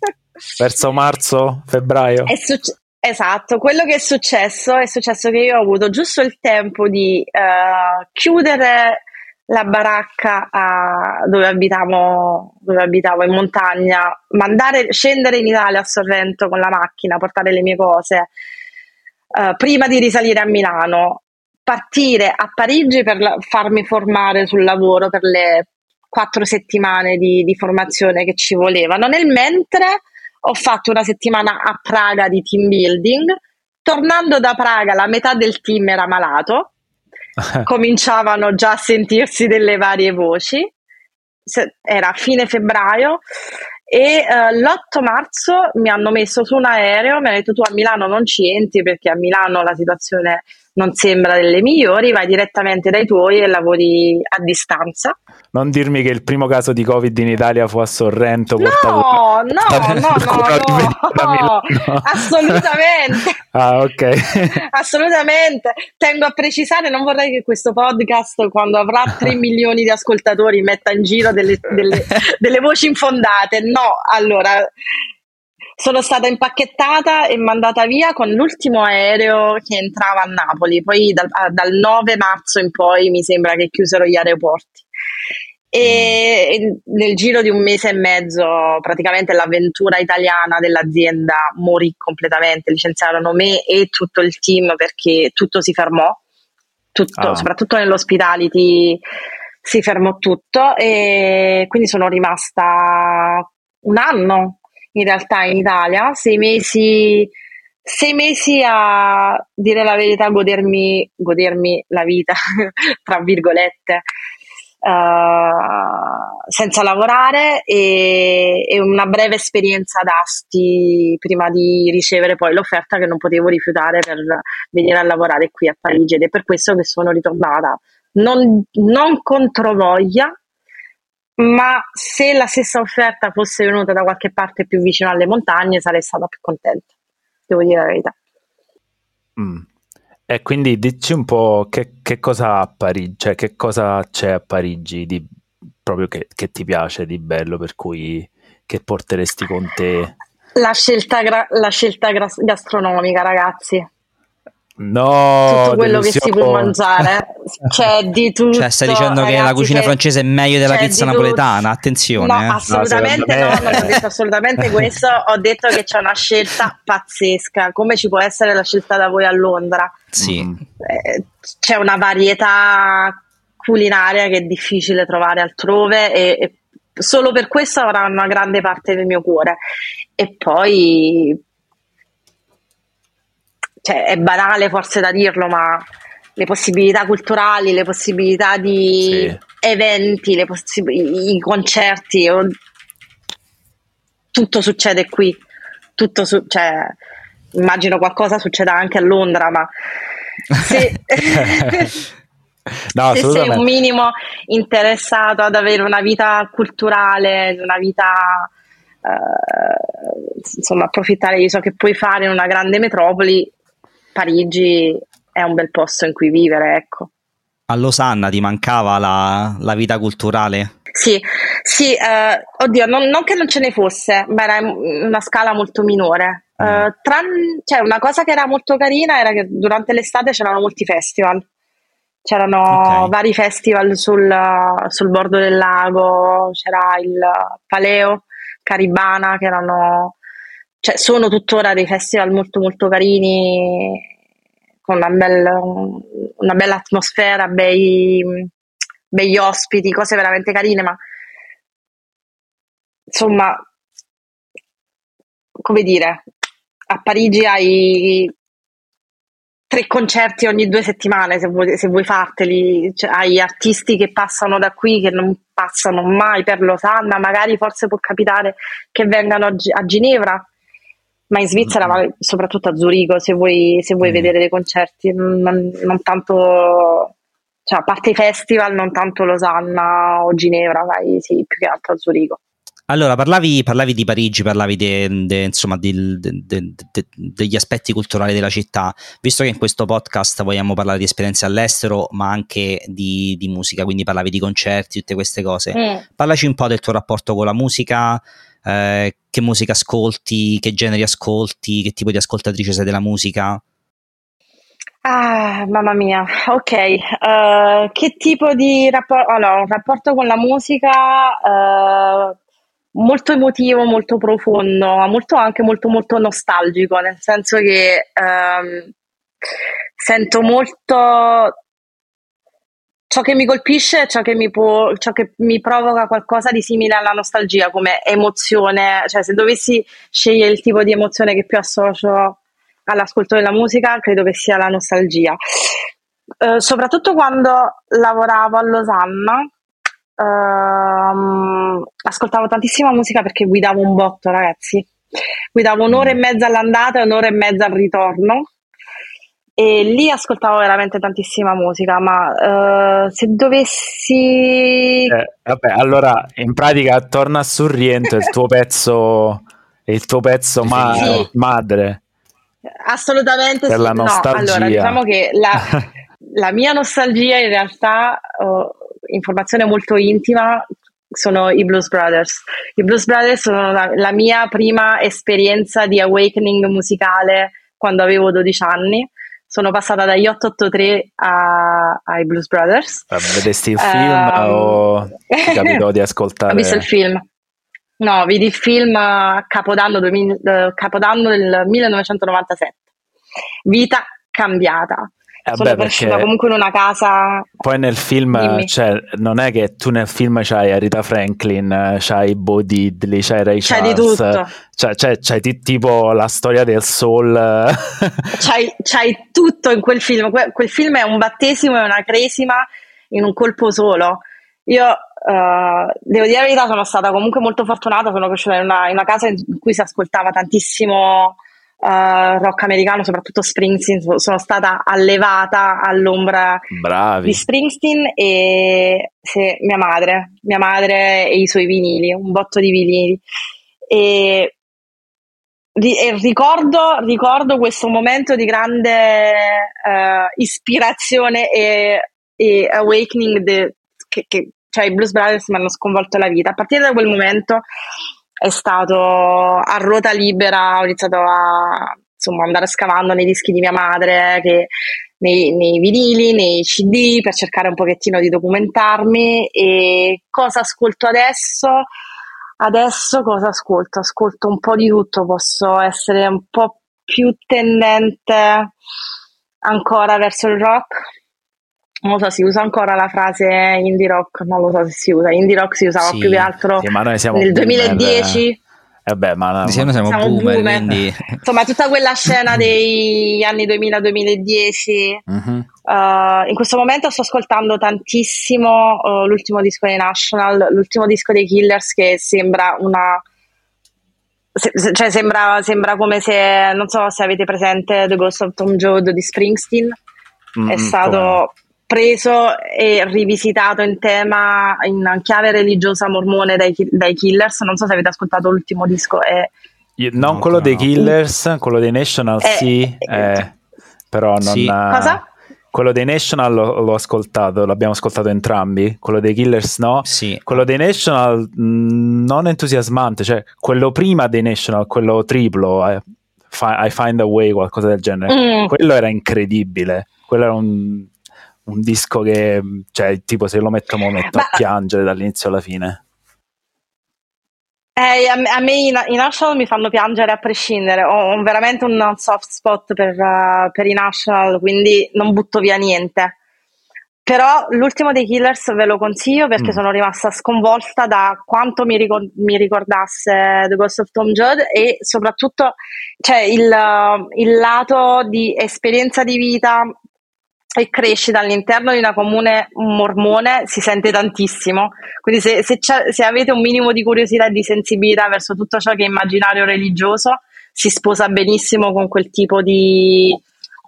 Verso marzo, febbraio? Succe- esatto, quello che è successo è successo che io ho avuto giusto il tempo di uh, chiudere la baracca a, dove, abitavo, dove abitavo in montagna, mandare, scendere in Italia a Sorrento con la macchina, portare le mie cose uh, prima di risalire a Milano, partire a Parigi per la, farmi formare sul lavoro per le quattro settimane di, di formazione che ci volevano. Nel mentre ho fatto una settimana a Praga di team building. Tornando da Praga, la metà del team era malato, cominciavano già a sentirsi delle varie voci. Era fine febbraio e uh, l'8 marzo mi hanno messo su un aereo, mi hanno detto tu a Milano non ci entri perché a Milano la situazione non sembra delle migliori, vai direttamente dai tuoi e lavori a distanza. Non dirmi che il primo caso di Covid in Italia fu a Sorrento. No, no, no, no, no, no, assolutamente. ah, ok. assolutamente. Tengo a precisare, non vorrei che questo podcast, quando avrà 3 milioni di ascoltatori, metta in giro delle, delle, delle voci infondate. No, allora sono stata impacchettata e mandata via con l'ultimo aereo che entrava a Napoli. Poi dal, dal 9 marzo in poi mi sembra che chiusero gli aeroporti. E nel giro di un mese e mezzo praticamente l'avventura italiana dell'azienda morì completamente, licenziarono me e tutto il team perché tutto si fermò, tutto, ah. soprattutto nell'hospitality si fermò tutto e quindi sono rimasta un anno in realtà in Italia, sei mesi, sei mesi a dire la verità, godermi, godermi la vita, tra virgolette, uh, senza lavorare e, e, una breve esperienza d'asti prima di ricevere poi l'offerta che non potevo rifiutare per venire a lavorare qui a Parigi. Ed è per questo che sono ritornata. Non, non controvoglia, ma se la stessa offerta fosse venuta da qualche parte più vicino alle montagne sarei stata più contenta, devo dire la verità. Mm. E quindi dici un po' che, che cosa a Parigi, cioè che cosa c'è a Parigi di, proprio che, che ti piace di bello, per cui che porteresti con te? La scelta, gra- la scelta gastronomica, ragazzi. No, tutto quello che si può mangiare c'è di tutto. Cioè, stai dicendo ragazzi, che la cucina francese è meglio della pizza napoletana? Attenzione, no, eh. assolutamente no, no, non ho detto assolutamente questo. Ho detto che c'è una scelta pazzesca, come ci può essere la scelta da voi a Londra. Sì, eh, c'è una varietà culinaria che è difficile trovare altrove e, e solo per questo avrà una grande parte del mio cuore. E poi cioè, è banale forse da dirlo, ma le possibilità culturali, le possibilità di sì. eventi, le possib- i concerti, tutto succede qui. Tutto su- cioè, immagino qualcosa succeda anche a Londra, ma se, no, se sei un minimo interessato ad avere una vita culturale, una vita eh, insomma approfittare di ciò che puoi fare in una grande metropoli, Parigi è un bel posto in cui vivere, ecco. A Losanna ti mancava la, la vita culturale? Sì, sì eh, oddio, non, non, che non ce ne fosse, ma era una scala molto minore. Uh, tran- cioè, una cosa che era molto carina era che durante l'estate c'erano molti festival. C'erano okay. vari festival sul, sul, bordo del lago, c'era il Paleo, Caribana, che erano cioè, sono tuttora dei festival molto molto carini, con una, bella, una bella atmosfera, bei, begli ospiti, cose veramente carine, ma insomma, come dire, a Parigi hai tre concerti ogni due settimane se vuoi, se vuoi farteli, cioè, hai artisti che passano da qui che non passano mai per Losanna, magari forse può capitare che vengano a, a Ginevra, ma in Svizzera, mm-hmm. ma soprattutto a Zurigo, se vuoi, se vuoi mm. vedere dei concerti, non, non, tanto, cioè a parte i festival, non tanto Losanna o Ginevra, vai sì, più che altro a Zurigo. Allora, parlavi, parlavi di Parigi, parlavi de, de, insomma, de, degli aspetti culturali della città. Visto che in questo podcast vogliamo parlare di esperienze all'estero, ma anche di, di musica, quindi parlavi di concerti, tutte queste cose. Mm. Parlaci un po' del tuo rapporto con la musica, eh, che musica ascolti, che generi ascolti, che tipo di ascoltatrice sei della musica? Ah, mamma mia, ok. Uh, che tipo di rapporto? Allora, un rapporto con la musica uh, molto emotivo, molto profondo, ma molto anche molto molto nostalgico, nel senso che um, sento molto ciò che mi colpisce ciò che mi, può, ciò che mi provoca qualcosa di simile alla nostalgia come emozione, cioè se dovessi scegliere il tipo di emozione che più associo all'ascolto della musica, credo che sia la nostalgia. Eh, soprattutto quando lavoravo a Losanna, ehm, ascoltavo tantissima musica perché guidavo un botto, ragazzi. Guidavo un'ora e mezza all'andata e un'ora e mezza al ritorno e lì ascoltavo veramente tantissima musica, ma uh, se dovessi... Eh, vabbè, allora in pratica torna a Sorriento il tuo pezzo, il tuo pezzo ma- sì. madre. Assolutamente per sì. la nostalgia. No, allora diciamo che la, la mia nostalgia in realtà, oh, informazione molto intima, sono i Blues Brothers. I Blues Brothers sono la, la mia prima esperienza di awakening musicale quando avevo 12 anni sono passata dagli 883 a, ai Blues Brothers. Uh, vedesti il film um, o ti capitò di ascoltare? Ho visto il film. No, vidi il film Capodanno, 2000, Capodanno del 1997. Vita cambiata. Eh, sono cresciuta comunque in una casa. Poi nel film, cioè, non è che tu nel film c'hai Arita Franklin, c'hai Bo Diddley, c'hai Ray C'hai di tutto. C'hai, c'hai, c'hai t- tipo la storia del soul. c'hai, c'hai tutto in quel film. Que- quel film è un battesimo e una cresima in un colpo solo. Io uh, devo dire la verità, sono stata comunque molto fortunata, sono cresciuta in una, in una casa in cui si ascoltava tantissimo uh, rock americano, soprattutto Springsteen, sono stata allevata all'ombra Bravi. di Springsteen e se, mia madre, mia madre e i suoi vinili, un botto di vinili. E, e ricordo, ricordo, questo momento di grande uh, ispirazione e, e awakening de, che, che cioè i Blues Brothers mi hanno sconvolto la vita. A partire da quel momento è stato a ruota libera, ho iniziato a insomma, andare scavando nei dischi di mia madre, che, nei, nei vinili, nei CD, per cercare un pochettino di documentarmi. E cosa ascolto adesso? Adesso cosa ascolto? Ascolto un po' di tutto, posso essere un po' più tendente ancora verso il rock, non lo so, si usa ancora la frase indie rock, non lo so se si usa, indie rock si usava sì, più che altro sì, nel 2010. Eh beh, ma no, siamo, siamo, siamo boomer, boomer. Quindi... Insomma, tutta quella scena degli anni 2000-2010. Uh-huh. Uh, in questo momento sto ascoltando tantissimo uh, l'ultimo disco dei National, l'ultimo disco dei Killers che sembra una... Se, se, cioè sembra, sembra, come se, non so se avete presente The Ghost of Tom Joad di Springsteen. Mm, è stato... Come? Preso e rivisitato in tema in chiave religiosa mormone dai, dai Killers. Non so se avete ascoltato l'ultimo disco. È... Io, non no, quello no. dei Killers, quello dei National, è, sì, è, però non. Sì. Cosa? Quello dei National l'ho, l'ho, ascoltato, l'abbiamo ascoltato entrambi. Quello dei Killers no. Sì. Quello dei National mh, mm, non entusiasmante, cioè quello prima dei National, quello triplo, eh, I Find a Way, qualcosa del genere. Mm. Quello era incredibile. Quello era un un disco che, cioè, tipo, se lo metto, mo metto Ma... a piangere dall'inizio alla fine. Eh, a, me, a me i, i, National mi fanno piangere a prescindere, ho, ho veramente un soft spot per, uh, per, i National, quindi non butto via niente. Però l'ultimo dei Killers ve lo consiglio perché mm. sono rimasta sconvolta da quanto mi, ricor- mi, ricordasse The Ghost of Tom Judd e soprattutto cioè, il, il lato di esperienza di vita e crescita all'interno di una comune mormone si sente tantissimo. Quindi se, se, se, avete un minimo di curiosità e di sensibilità verso tutto ciò che è immaginario religioso, si sposa benissimo con quel tipo di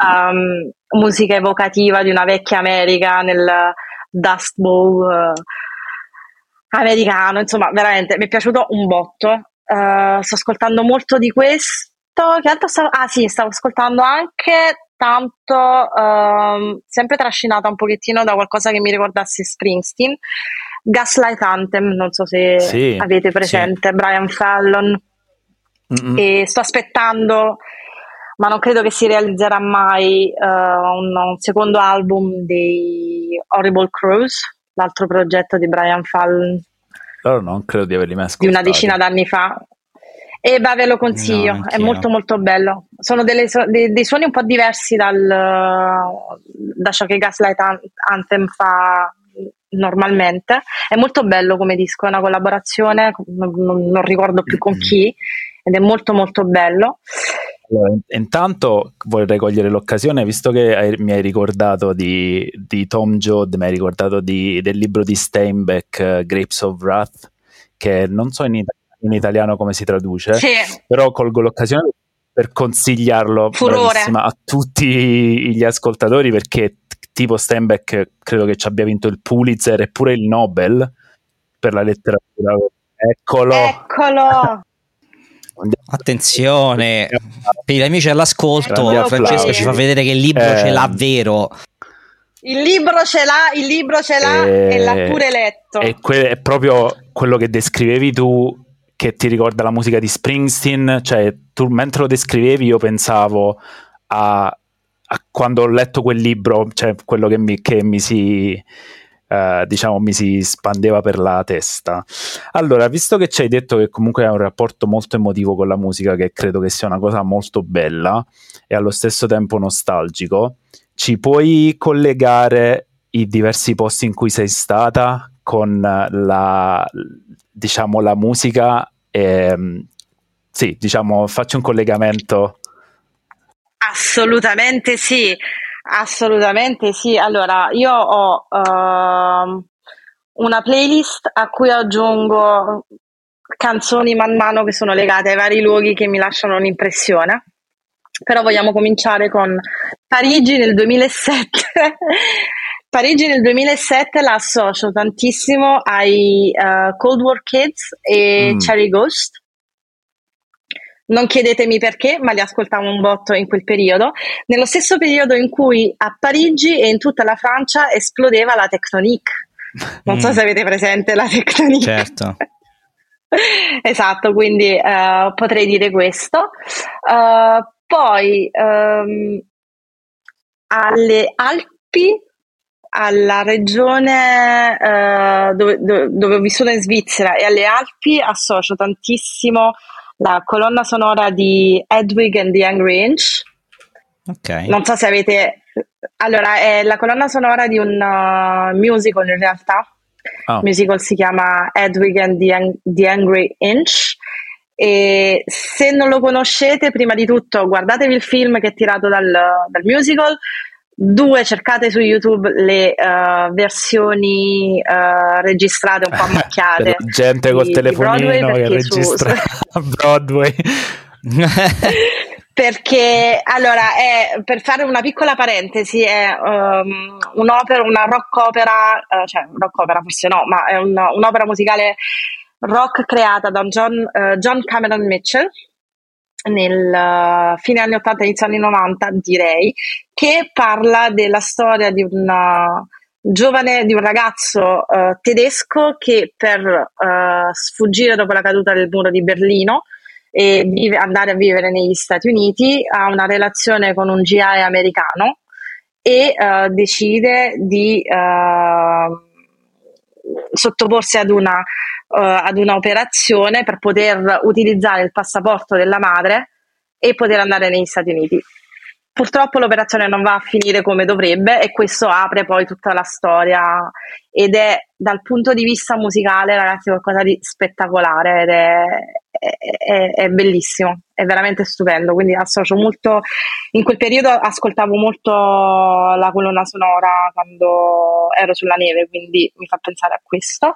um, musica evocativa di una vecchia America nel Dust Bowl uh, americano. Insomma, veramente mi è piaciuto un botto. Uh, sto ascoltando molto di questo. Che altro stavo... Ah sì, stavo ascoltando anche tanto ehm, sempre trascinata un pochettino da qualcosa che mi ricordasse Springsteen. Gaslight Anthem, non so se sì, avete presente, sì. Brian Fallon. Mm-mm. E sto aspettando, ma non credo che si realizzerà mai, uh, un, un, secondo album dei Horrible Crows, l'altro progetto di Brian Fallon. Loro non credo di averli mai ascoltati. Di una decina d'anni fa. E beh, ve lo consiglio, no, è molto molto bello. Sono delle, dei, dei, suoni un po' diversi dal, da ciò che Gaslight Anthem fa normalmente. È molto bello come disco, è una collaborazione, non, non ricordo più con chi, ed è molto molto bello. Allora, intanto vorrei cogliere l'occasione, visto che hai, mi hai ricordato di, di Tom Joad, mi hai ricordato di, del libro di Steinbeck, uh, Grapes of Wrath, che non so in italiano in italiano come si traduce, sì. però colgo l'occasione per consigliarlo a tutti gli ascoltatori perché tipo Steinbeck credo che ci abbia vinto il Pulitzer e pure il Nobel per la letteratura. Eccolo! Eccolo! Attenzione, per gli amici all'ascolto, Francesco ci fa vedere che il libro eh, ce l'ha vero. Il libro ce l'ha, il libro ce l'ha e, e l'ha pure letto. E que- è proprio quello che descrivevi tu che ti ricorda la musica di Springsteen, cioè tu mentre lo descrivevi io pensavo a, a quando ho letto quel libro, cioè quello che mi, che mi si... Uh, diciamo mi si spandeva per la testa. Allora, visto che ci hai detto che comunque hai un rapporto molto emotivo con la musica, che credo che sia una cosa molto bella e allo stesso tempo nostalgico, ci puoi collegare i diversi posti in cui sei stata con la, diciamo, la musica? E, sì, diciamo, faccio un collegamento. Assolutamente sì, assolutamente sì. Allora, io ho uh, una playlist a cui aggiungo canzoni man mano che sono legate ai vari luoghi che mi lasciano un'impressione. Però vogliamo cominciare con Parigi nel 2007. Parigi nel 2007 la associo tantissimo ai uh, Cold War Kids e mm. Cherry Ghost. Non chiedetemi perché, ma li ascoltavo un botto in quel periodo, nello stesso periodo in cui a Parigi e in tutta la Francia esplodeva la Tectonique. Non mm. so se avete presente la Tectonique. Certo. esatto, quindi uh, potrei dire questo. Uh, poi um, alle Alpi, alla regione uh, dove, dove, dove, ho vissuto in Svizzera e alle Alpi associo tantissimo la colonna sonora di Edwig and the Angry Inch. Okay. Non so se avete... Allora, è la colonna sonora di un uh, musical in realtà Oh. Il musical si chiama Edwig and the, the Angry Inch. E se non lo conoscete, prima di tutto guardatevi il film che è tirato dal, dal musical. Due, cercate su YouTube le uh, versioni uh, registrate un po' macchiate. gente col telefonino che registra a Broadway. perché allora è, per fare una piccola parentesi è um, un'opera, una rock opera, uh, cioè rock opera forse no, ma è un, un'opera musicale rock creata da John, John Cameron Mitchell nel uh, fine anni 80 inizio anni 90 direi che parla della storia di un giovane di un ragazzo tedesco che per sfuggire dopo la caduta del muro di Berlino e vive, andare a vivere negli Stati Uniti, ha una relazione con un GI americano e uh, decide di uh, sottoporsi ad una, uh, ad una operazione per poter utilizzare il passaporto della madre e poter andare negli Stati Uniti. Purtroppo l'operazione non va a finire come dovrebbe e questo apre poi tutta la storia ed è dal punto di vista musicale ragazzi qualcosa di spettacolare ed è, è, è, bellissimo, è veramente stupendo, quindi associo molto, in quel periodo ascoltavo molto la colonna sonora quando ero sulla neve, quindi mi fa pensare a questo.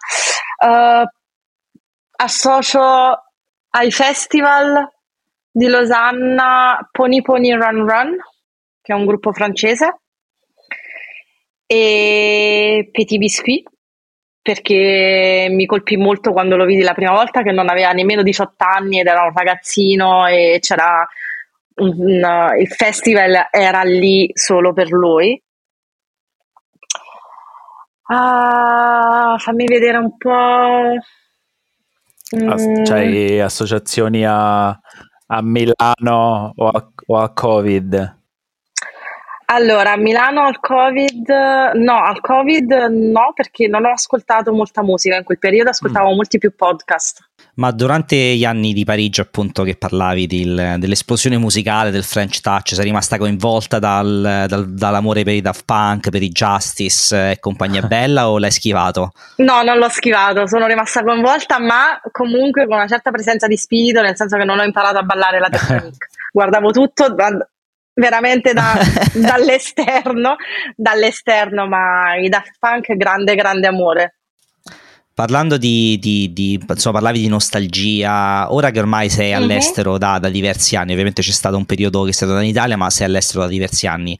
Uh, associo ai festival di Losanna Pony Pony Run Run, che è un gruppo francese, e Petit Biscuit, perché mi colpì molto quando lo vidi la prima volta, che non aveva nemmeno 18 anni ed era un ragazzino e c'era un, un, il festival era lì solo per lui. Ah, fammi vedere un po'. Mm. C'hai associazioni a a Milano o a, o a Covid? Allora, a Milano al Covid, no, al Covid no, perché non ho ascoltato molta musica in quel periodo, ascoltavo mm. molti più podcast. Ma durante gli anni di Parigi, appunto, che parlavi del, dell'esplosione musicale, del French Touch, sei rimasta coinvolta dal, dal, dall'amore per i Daft Punk, per i Justice e compagnia bella o l'hai schivato? No, non l'ho schivato, sono rimasta coinvolta, ma comunque con una certa presenza di spirito, nel senso che non ho imparato a ballare la tecnica. Guardavo tutto veramente da, dall'esterno, dall'esterno, ma i Daft Punk grande, grande amore. Parlando di, di, di, insomma, parlavi di nostalgia, ora che ormai sei uh-huh. all'estero da, da, diversi anni, ovviamente c'è stato un periodo che sei stato in Italia, ma sei all'estero da diversi anni,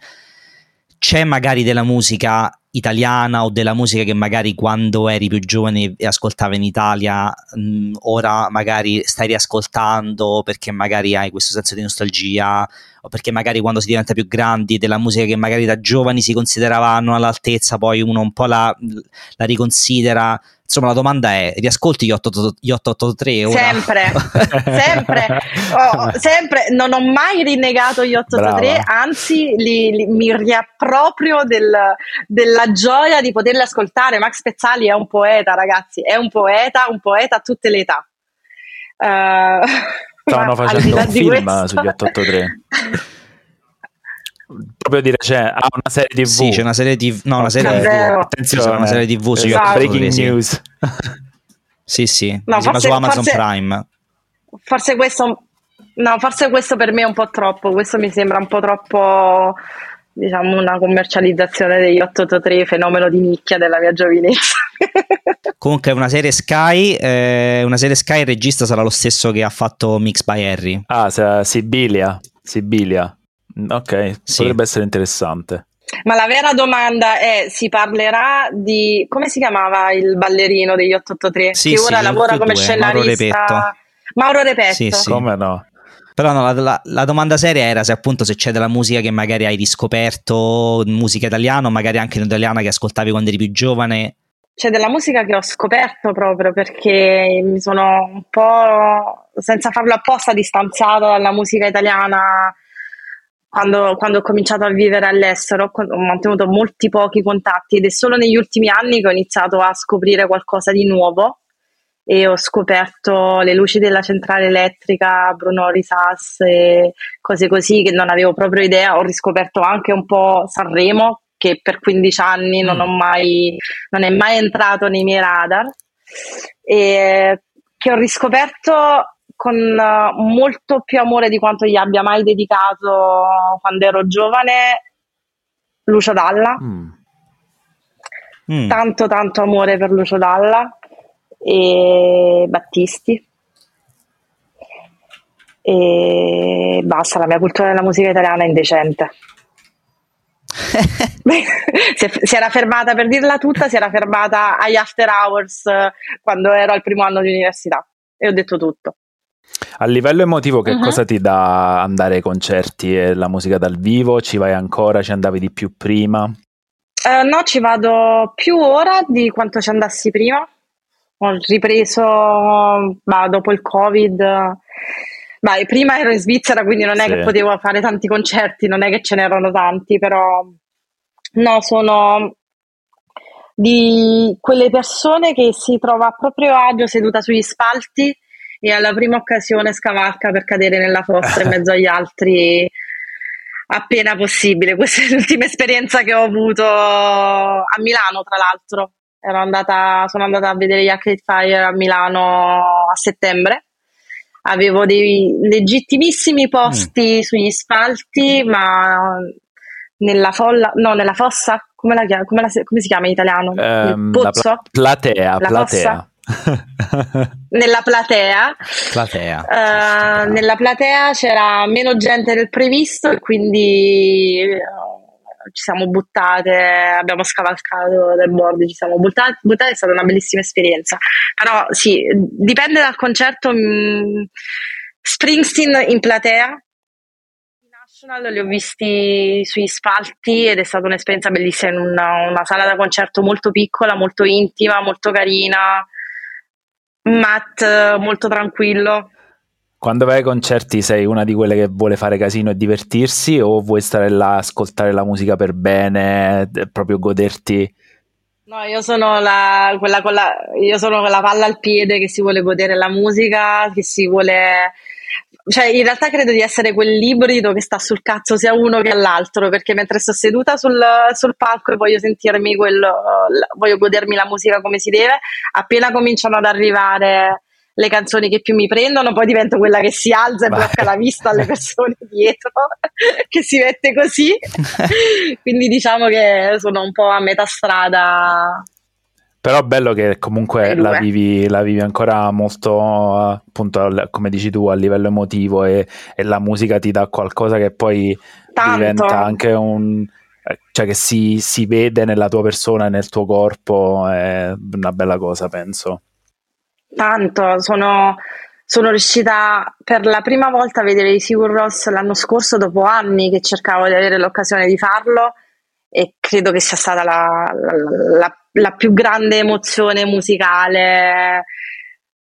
c'è magari della musica italiana o della musica che magari quando eri più giovane e ascoltavi in Italia, mh, ora magari stai riascoltando perché magari hai questo senso di nostalgia o perché magari quando si diventa più grandi della musica che magari da giovani si consideravano all'altezza, poi uno un po' la, la riconsidera Insomma, la domanda è: riascolti gli 883 ora? Sempre, sempre, oh, sempre. Non ho mai rinnegato gli 883, Brava. anzi, li, li, mi riapproprio del, della gioia di poterli ascoltare. Max Pezzali è un poeta, ragazzi, è un poeta, un poeta a tutte le età. Uh, Stavano facendo un film questo. sugli 883. proprio dire c'è ah, una serie tv sì c'è una serie tv no una serie tv attenzione una serie tv su esatto. breaking news. Sì sì. No, forse, su Amazon forse, Prime. forse questo no forse questo per me è un po' troppo. Questo mi sembra un po' troppo diciamo una commercializzazione degli 883 fenomeno di nicchia della mia giovinezza. Comunque una serie Sky eh, una serie Sky il regista sarà lo stesso che ha fatto Mix by Harry. Ah Sibilia. Sibilia Ok, sì. potrebbe essere interessante. Ma la vera domanda è: si parlerà di come si chiamava il ballerino degli 883 sì, che ora lavora come scenarista? Mauro Repetto. Mauro Repetto. Sì, sì. Come no? Però no, la, la, la, domanda seria era se appunto se c'è della musica che magari hai riscoperto, musica italiana, o magari anche in italiana che ascoltavi quando eri più giovane. C'è della musica che ho scoperto proprio perché mi sono un po', senza farlo apposta, distanziata dalla musica italiana quando, quando, ho cominciato a vivere all'estero ho mantenuto molti pochi contatti ed è solo negli ultimi anni che ho iniziato a scoprire qualcosa di nuovo e ho scoperto le luci della centrale elettrica, Bruno Risas e cose così che non avevo proprio idea. Ho riscoperto anche un po' Sanremo che per 15 anni non, mm. mai, non è mai entrato nei miei radar e che ho riscoperto con eh, molto più amore di quanto gli abbia mai dedicato quando ero giovane Lucio Dalla. Mm. Mm. Tanto tanto amore per Lucio Dalla e Battisti. E basta, la mia cultura della musica italiana è indecente. si, era fermata per dirla tutta, si era fermata agli after hours quando ero al primo anno di università e ho detto tutto. A livello emotivo, che uh-huh. cosa ti dà andare ai concerti e la musica dal vivo? Ci vai ancora? Ci andavi di più prima? Uh, no, ci vado più ora di quanto ci andassi prima. Ho ripreso bah, dopo il Covid. Bah, prima ero in Svizzera, quindi non è sì. che potevo fare tanti concerti, non è che ce n'erano tanti, però no, sono di quelle persone che si trova a proprio agio seduta sugli spalti e alla prima occasione scavalca per cadere nella fossa in mezzo agli altri appena possibile. Questa è l'ultima esperienza che ho avuto a Milano, tra l'altro. Andata, sono andata a vedere gli Arcade Fire a Milano a settembre. Avevo dei legittimissimi posti mm. sugli spalti, ma nella folla, no, nella fossa, come, la, come, la, come si chiama in italiano? Um, pozzo? Pla- platea, la platea. Fossa? nella platea, platea. Uh, nella platea c'era meno gente del previsto e quindi uh, ci siamo buttate abbiamo scavalcato del board ci siamo buttate, buttate è stata una bellissima esperienza. Però sì dipende dal concerto mh, mm, Springsteen in platea. National li ho visti sugli spalti ed è stata un'esperienza bellissima in una, una sala da concerto molto piccola, molto intima, molto carina Matt molto tranquillo. Quando vai ai concerti sei una di quelle che vuole fare casino e divertirsi o vuoi stare là, ascoltare la musica per bene, proprio goderti? No, io sono la, quella con la, io sono con la palla al piede che si vuole godere la musica, che si vuole cioè in realtà credo di essere quell'ibrido che sta sul cazzo sia uno che l'altro, perché mentre sto seduta sul, sul palco e voglio sentirmi quello, voglio godermi la musica come si deve, appena cominciano ad arrivare le canzoni che più mi prendono, poi divento quella che si alza e Vai. blocca la vista alle persone dietro, che si mette così. Quindi diciamo che sono un po' a metà strada però bello che comunque la vivi, la vivi, ancora molto, appunto, come dici tu, a livello emotivo e, e la musica ti dà qualcosa che poi Tanto. diventa anche un... cioè che si, si vede nella tua persona e nel tuo corpo, è una bella cosa, penso. Tanto, sono, sono riuscita per la prima volta a vedere i Sigur Ross l'anno scorso dopo anni che cercavo di avere l'occasione di farlo e credo che sia stata la, la, la la più grande emozione musicale.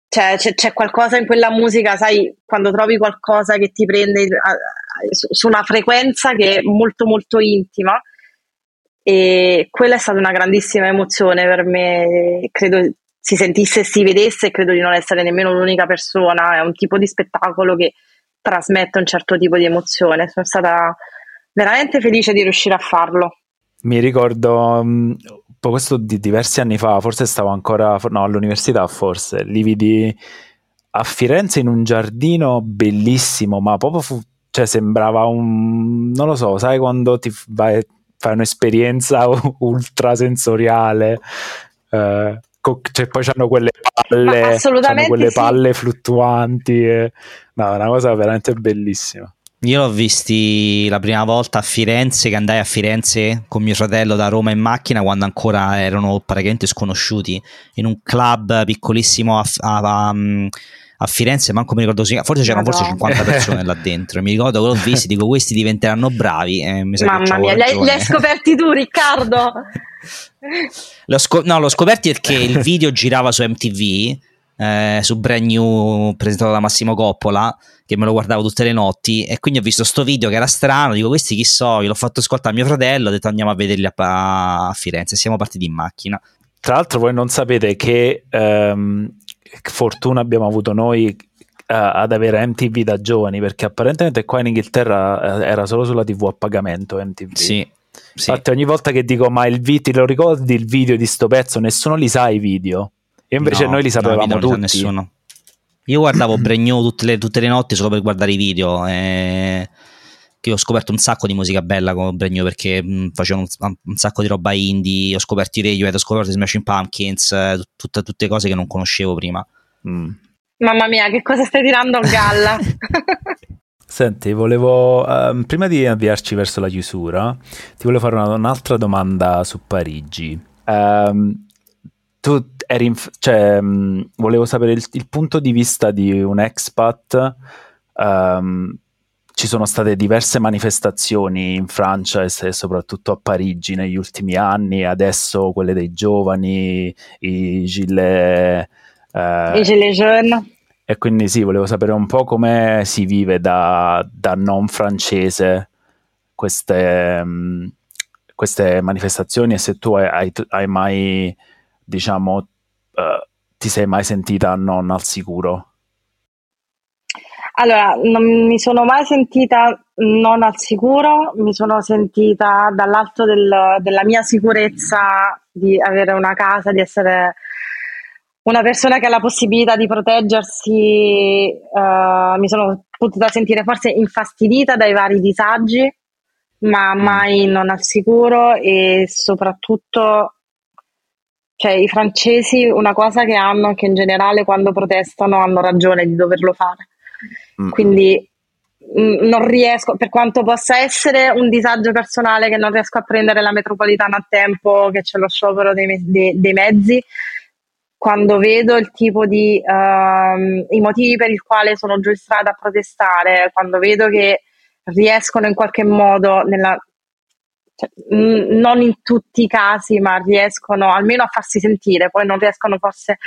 Cioè, c'è, c'è, qualcosa in quella musica, sai, quando trovi qualcosa che ti prende su, su una frequenza che è molto molto intima e quella è stata una grandissima emozione per me, credo si sentisse e si vedesse e credo di non essere nemmeno l'unica persona, è un tipo di spettacolo che trasmette un certo tipo di emozione, sono stata veramente felice di riuscire a farlo. Mi ricordo, mm, questo di diversi anni fa, forse stavo ancora, no, all'università forse, li vidi a Firenze in un giardino bellissimo, ma proprio fu, cioè sembrava un, non lo so, sai quando ti vai, fai un'esperienza ultrasensoriale, eh, co- cioè poi hanno quelle palle, quelle palle sì. fluttuanti, e, no, è una cosa veramente bellissima. Io l'ho visti la prima volta a Firenze, che andai a Firenze con mio fratello da Roma in macchina quando ancora erano praticamente sconosciuti, in un club piccolissimo a, a, a, a Firenze, manco mi ricordo, forse c'erano forse 50 persone là dentro, mi ricordo che l'ho visti, dico questi diventeranno bravi. Eh, Mamma mia, li hai, li hai scoperti tu Riccardo? l'ho, scop- no, l'ho scoperti perché il video girava su MTV, eh, su Brand New presentato da Massimo Coppola che me lo guardavo tutte le notti e quindi ho visto sto video che era strano, dico questi chi so, io l'ho fatto ascoltare a mio fratello, ho detto andiamo a vederli a, a Firenze, siamo partiti in macchina. Tra l'altro voi non sapete che ehm, fortuna abbiamo avuto noi Uh, ad avere MTV da giovani perché apparentemente qua in Inghilterra uh, era solo sulla TV a pagamento MTV. Sì, sì. Infatti ogni volta che dico ma il video, lo ricordi il video di sto pezzo? Nessuno li sa i video. E invece no, noi li sapevamo no, tutti. Nessuno. Io guardavo Bregno tutte le, tutte le, notti solo per guardare i video. E... Che ho scoperto un sacco di musica bella con Bregno perché mh, facevo un, un, sacco di roba indie. Ho scoperto i Radiohead, ho scoperto i Smashing Pumpkins, eh, tutte, tutte, cose che non conoscevo prima. Mm. Mamma mia, che cosa stai tirando a galla? Senti, volevo, um, prima di avviarci verso la chiusura, ti volevo fare una, un'altra domanda su Parigi. Um, tu eri in, cioè, mh, volevo sapere il, il, punto di vista di un expat. Um, ci sono state diverse manifestazioni in Francia e soprattutto a Parigi negli ultimi anni, adesso quelle dei giovani, i gilet, eh, I gilet jaunes. E quindi sì, volevo sapere un po' come si vive da, da non francese queste, mh, queste, manifestazioni e se tu hai, hai, hai mai diciamo, uh, ti sei mai sentita non al sicuro? Allora, non mi sono mai sentita non al sicuro, mi sono sentita dall'alto del, della mia sicurezza di avere una casa, di essere una persona che ha la possibilità di proteggersi, uh, mi sono potuta sentire forse infastidita dai vari disagi, ma mm. mai non al sicuro e soprattutto cioè, i francesi una cosa che hanno è che in generale quando protestano hanno ragione di doverlo fare. Mm. Quindi mh, mm, non riesco, per quanto possa essere un disagio personale che non riesco a prendere la metropolitana a tempo, che c'è lo sciopero dei, dei, dei mezzi, quando vedo il tipo di uh, i motivi per il quale sono giù in strada a protestare, quando vedo che riescono in qualche modo nella cioè, mh, non in tutti i casi, ma riescono almeno a farsi sentire, poi non riescono forse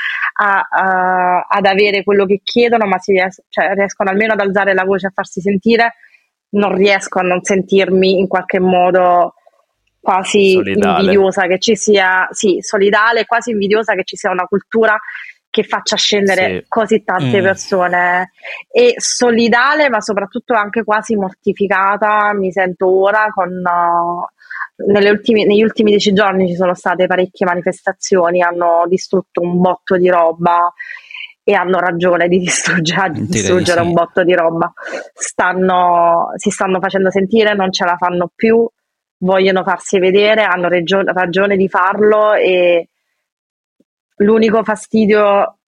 a, a, ad avere quello che chiedono, ma ries- cioè, riescono almeno ad alzare la voce, a farsi sentire, non riesco a non sentirmi in qualche modo quasi solidale. invidiosa che ci sia, sì, solidale, quasi invidiosa che ci sia una cultura che faccia scendere sì. così tante mm. persone e solidale ma soprattutto anche quasi mortificata mi sento ora con uh, ultimi, negli ultimi dieci giorni ci sono state parecchie manifestazioni, hanno distrutto un botto di roba e hanno ragione di distruggere, di distruggere sì. un botto di roba. Stanno, si stanno facendo sentire, non ce la fanno più, vogliono farsi vedere, hanno regio- ragione di farlo e l'unico fastidio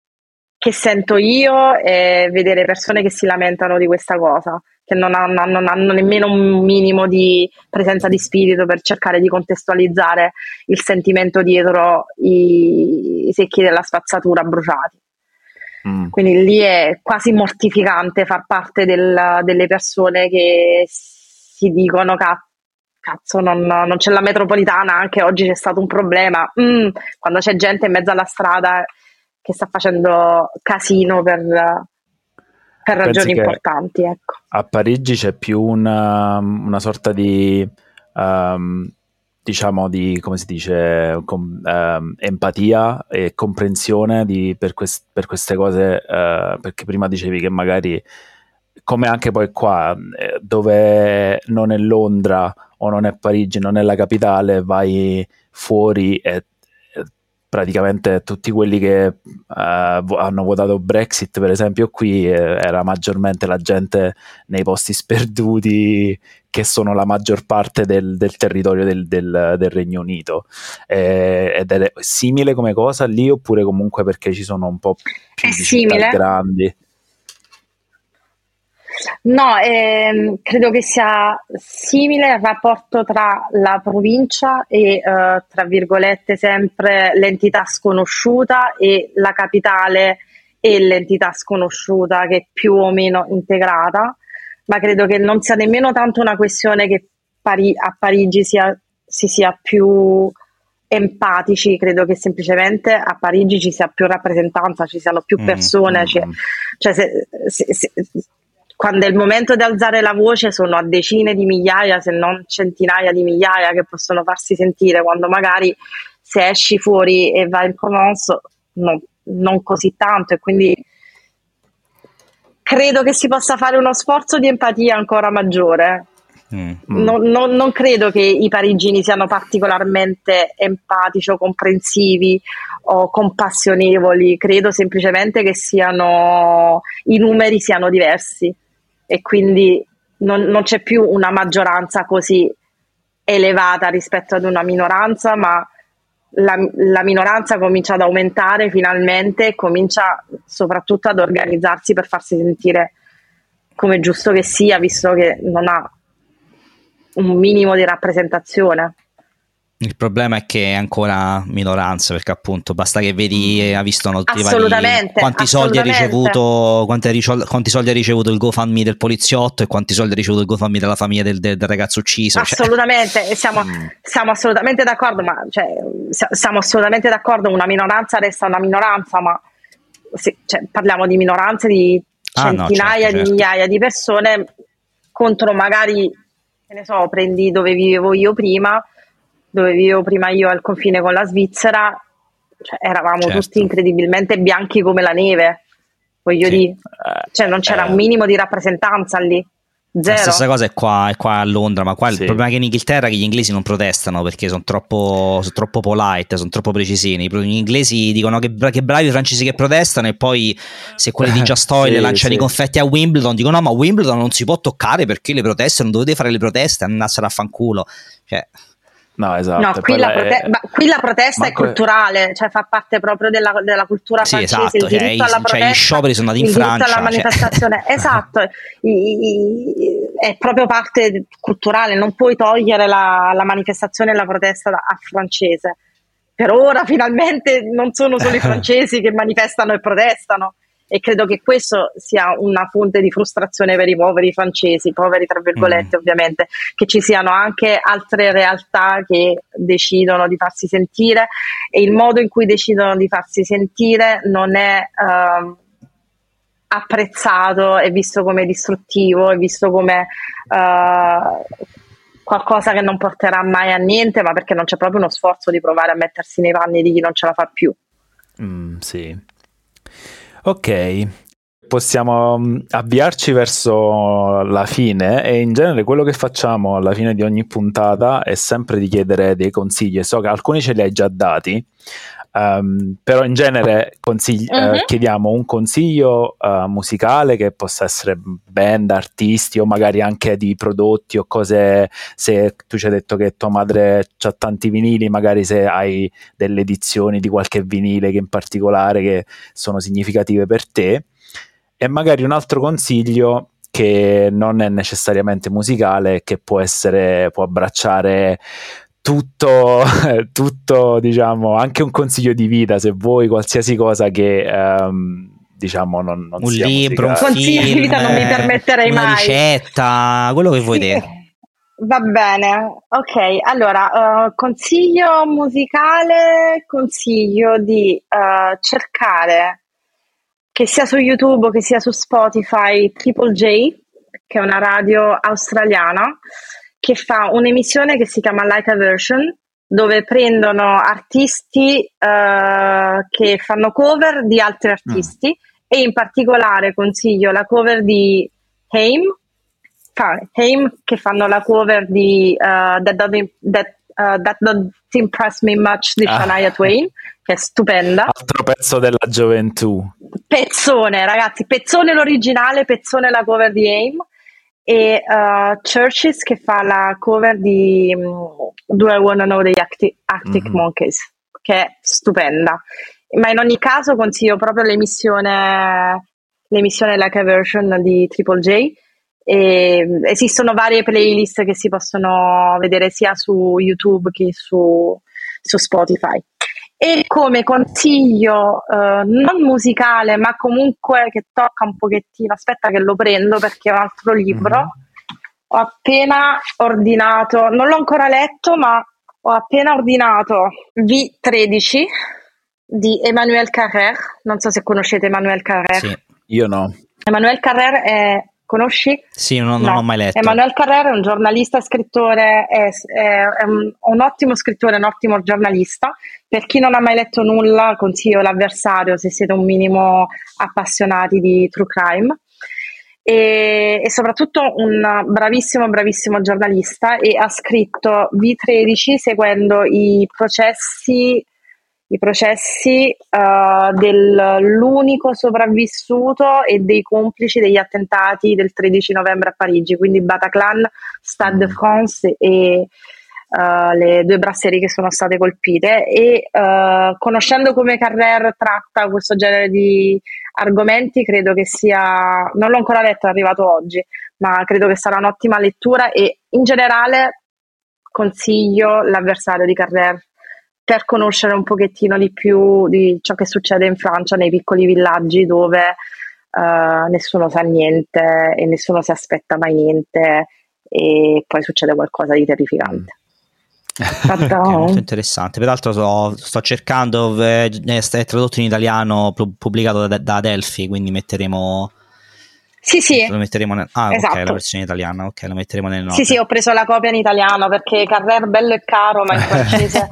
che sento io è vedere persone che si lamentano di questa cosa che non hanno, non hanno, nemmeno un minimo di presenza di spirito per cercare di contestualizzare il sentimento dietro i, i secchi della spazzatura bruciati. Mm. Quindi lì è quasi mortificante far parte del, delle persone che si dicono cazzo non, non, c'è la metropolitana, anche oggi c'è stato un problema, mm, quando c'è gente in mezzo alla strada che sta facendo casino per, per ragioni importanti. Ecco. A Parigi c'è più una, una sorta di, um, diciamo, di, come si dice, com, um, empatia e comprensione di, per, quest, per, queste cose, uh, perché prima dicevi che magari come anche poi qua, eh, dove non è Londra o non è Parigi, non è la capitale, vai fuori e praticamente tutti quelli che uh, hanno votato Brexit, per esempio, qui eh, era maggiormente la gente nei posti sperduti che sono la maggior parte del, del territorio del, del, del, Regno Unito. Eh, ed è simile come cosa lì oppure comunque perché ci sono un po' più è grandi? No, ehm, credo che sia simile il rapporto tra la provincia e, eh, tra virgolette, sempre l'entità sconosciuta e la capitale e l'entità sconosciuta che è più o meno integrata, ma credo che non sia nemmeno tanto una questione che Pari- a Parigi sia, si sia più empatici, credo che semplicemente a Parigi ci sia più rappresentanza, ci siano più mm, persone, mm, cioè, cioè se, se, se, quando è il momento di alzare la voce sono a decine di migliaia, se non centinaia di migliaia che possono farsi sentire, quando magari se esci fuori e vai in Provence no, non così tanto e quindi credo che si possa fare uno sforzo di empatia ancora maggiore. Mm. Non, non, non, credo che i parigini siano particolarmente empatici o comprensivi o compassionevoli, credo semplicemente che siano, i numeri siano diversi e quindi non, non c'è più una maggioranza così elevata rispetto ad una minoranza, ma la, la, minoranza comincia ad aumentare finalmente e comincia soprattutto ad organizzarsi per farsi sentire come giusto che sia, visto che non ha un minimo di rappresentazione. Il problema è che è ancora minoranza, perché appunto basta che vedi, ha visto notizie quanti soldi ha ricevuto, quanti, quanti, soldi ha ricevuto il GoFundMe del poliziotto e quanti soldi ha ricevuto il GoFundMe della famiglia del, del, del ragazzo ucciso. Cioè. Assolutamente, cioè. siamo, mm. siamo, assolutamente d'accordo, ma cioè, siamo assolutamente d'accordo, una minoranza resta una minoranza, ma sì, cioè, parliamo di minoranze di centinaia ah, no, certo, di certo. migliaia di persone contro magari, che ne so, prendi dove vivevo io prima dove vivevo prima io al confine con la Svizzera, cioè, eravamo certo. tutti incredibilmente bianchi come la neve. Voglio sì. dire, cioè, non c'era eh. un minimo di rappresentanza lì. Zero. La stessa cosa è qua, è qua a Londra, ma qua sì. il problema è che in Inghilterra che gli inglesi non protestano perché sono troppo, sono troppo polite, sono troppo precisini. Gli inglesi dicono che, che bravi i francesi che protestano e poi se quelli di Just Oil sì, lanciano sì. i confetti a Wimbledon dicono no ma Wimbledon non si può toccare perché le proteste, non dovete fare le proteste, andassero a fanculo. Cioè... No, esatto. No, qui, la, prote- è... qui la, protesta Manco... è culturale, cioè fa parte proprio della, della cultura sì, francese. Esatto, il diritto cioè, alla protesta, cioè, i scioperi sono andati in Francia. alla cioè... manifestazione, esatto, I, i, è proprio parte culturale, non puoi togliere la, la manifestazione e la protesta a francese. Per ora finalmente non sono solo i francesi che manifestano e protestano e credo che questo sia una fonte di frustrazione per i poveri francesi, poveri tra virgolette mm. ovviamente, che ci siano anche altre realtà che decidono di farsi sentire e il modo in cui decidono di farsi sentire non è uh, apprezzato, è visto come distruttivo, è visto come uh, qualcosa che non porterà mai a niente, ma perché non c'è proprio uno sforzo di provare a mettersi nei panni di chi non ce la fa più. Mm, sì. Ok, possiamo mm, avviarci verso la fine e in genere quello che facciamo alla fine di ogni puntata è sempre di chiedere dei consigli. So che alcuni ce li hai già dati, Um, però in genere consigli- uh-huh. uh, chiediamo un consiglio uh, musicale che possa essere band, artisti o magari anche di prodotti o cose, se tu ci hai detto che tua madre ha tanti vinili, magari se hai delle edizioni di qualche vinile che in particolare che sono significative per te e magari un altro consiglio che non è necessariamente musicale, che può essere, può abbracciare tutto, tutto, diciamo, anche un consiglio di vita, se vuoi, qualsiasi cosa che... Um, diciamo non, non un libro, un consiglio di vita non mi permetterei una mai. ricetta, quello che vuoi sì. te. Va bene, ok. Allora, uh, consiglio musicale, consiglio di uh, cercare che sia su YouTube che sia su Spotify Triple J, che è una radio australiana che fa un'emissione che si chiama Like a Version, dove prendono artisti uh, che fanno cover di altri artisti mm. e in particolare consiglio la cover di Haim, Haim che fanno la cover di uh, That, Doesn't, That, uh, That Doesn't Impress Me Much di ah. Shania Twain, che è stupenda. Altro pezzo della gioventù. Pezzone, ragazzi, pezzone l'originale, pezzone la cover di Haim e uh, Churches che fa la cover di um, Do I Wanna Know the Arctic, Arctic mm-hmm. Monkeys, che è stupenda. Ma in ogni caso consiglio proprio l'emissione, l'emissione like a version di Triple J. E esistono varie playlist che si possono vedere sia su YouTube che su, su Spotify. E come consiglio eh, non musicale, ma comunque che tocca un pochettino, aspetta che lo prendo perché è un altro libro. Mm-hmm. Ho appena ordinato, non l'ho ancora letto, ma ho appena ordinato V13 di Emmanuel Carrère. Non so se conoscete Emmanuel Carrère. Sì, io no. Emmanuel Carrère è Conosci? Sì, non, non no. l'ho mai letto. Emanuele Carrera è un giornalista scrittore, è, è, è un, un, ottimo scrittore, un ottimo giornalista. Per chi non ha mai letto nulla, consiglio L'avversario se siete un minimo appassionati di true crime. E, e soprattutto un bravissimo, bravissimo giornalista e ha scritto V13 seguendo i processi i processi uh, dell'unico sopravvissuto e dei complici degli attentati del 13 novembre a Parigi, quindi Bataclan, Stade de France e uh, le due brasserie che sono state colpite. E uh, conoscendo come Carrer tratta questo genere di argomenti, credo che sia, non l'ho ancora letto, è arrivato oggi, ma credo che sarà un'ottima lettura e in generale consiglio l'avversario di Carrer per conoscere un pochettino di più di ciò che succede in Francia nei piccoli villaggi dove uh, nessuno sa niente e nessuno si aspetta mai niente e poi succede qualcosa di terrificante. okay, molto interessante. Peraltro so, sto cercando, è tradotto in italiano, pubblicato da, da Delphi, quindi metteremo sì, sì. Lo metteremo nel... Ah, esatto. ok, la versione italiana, ok, lo metteremo nel note. Sì, sì, ho preso la copia in italiano perché Carrer bello e caro, ma in francese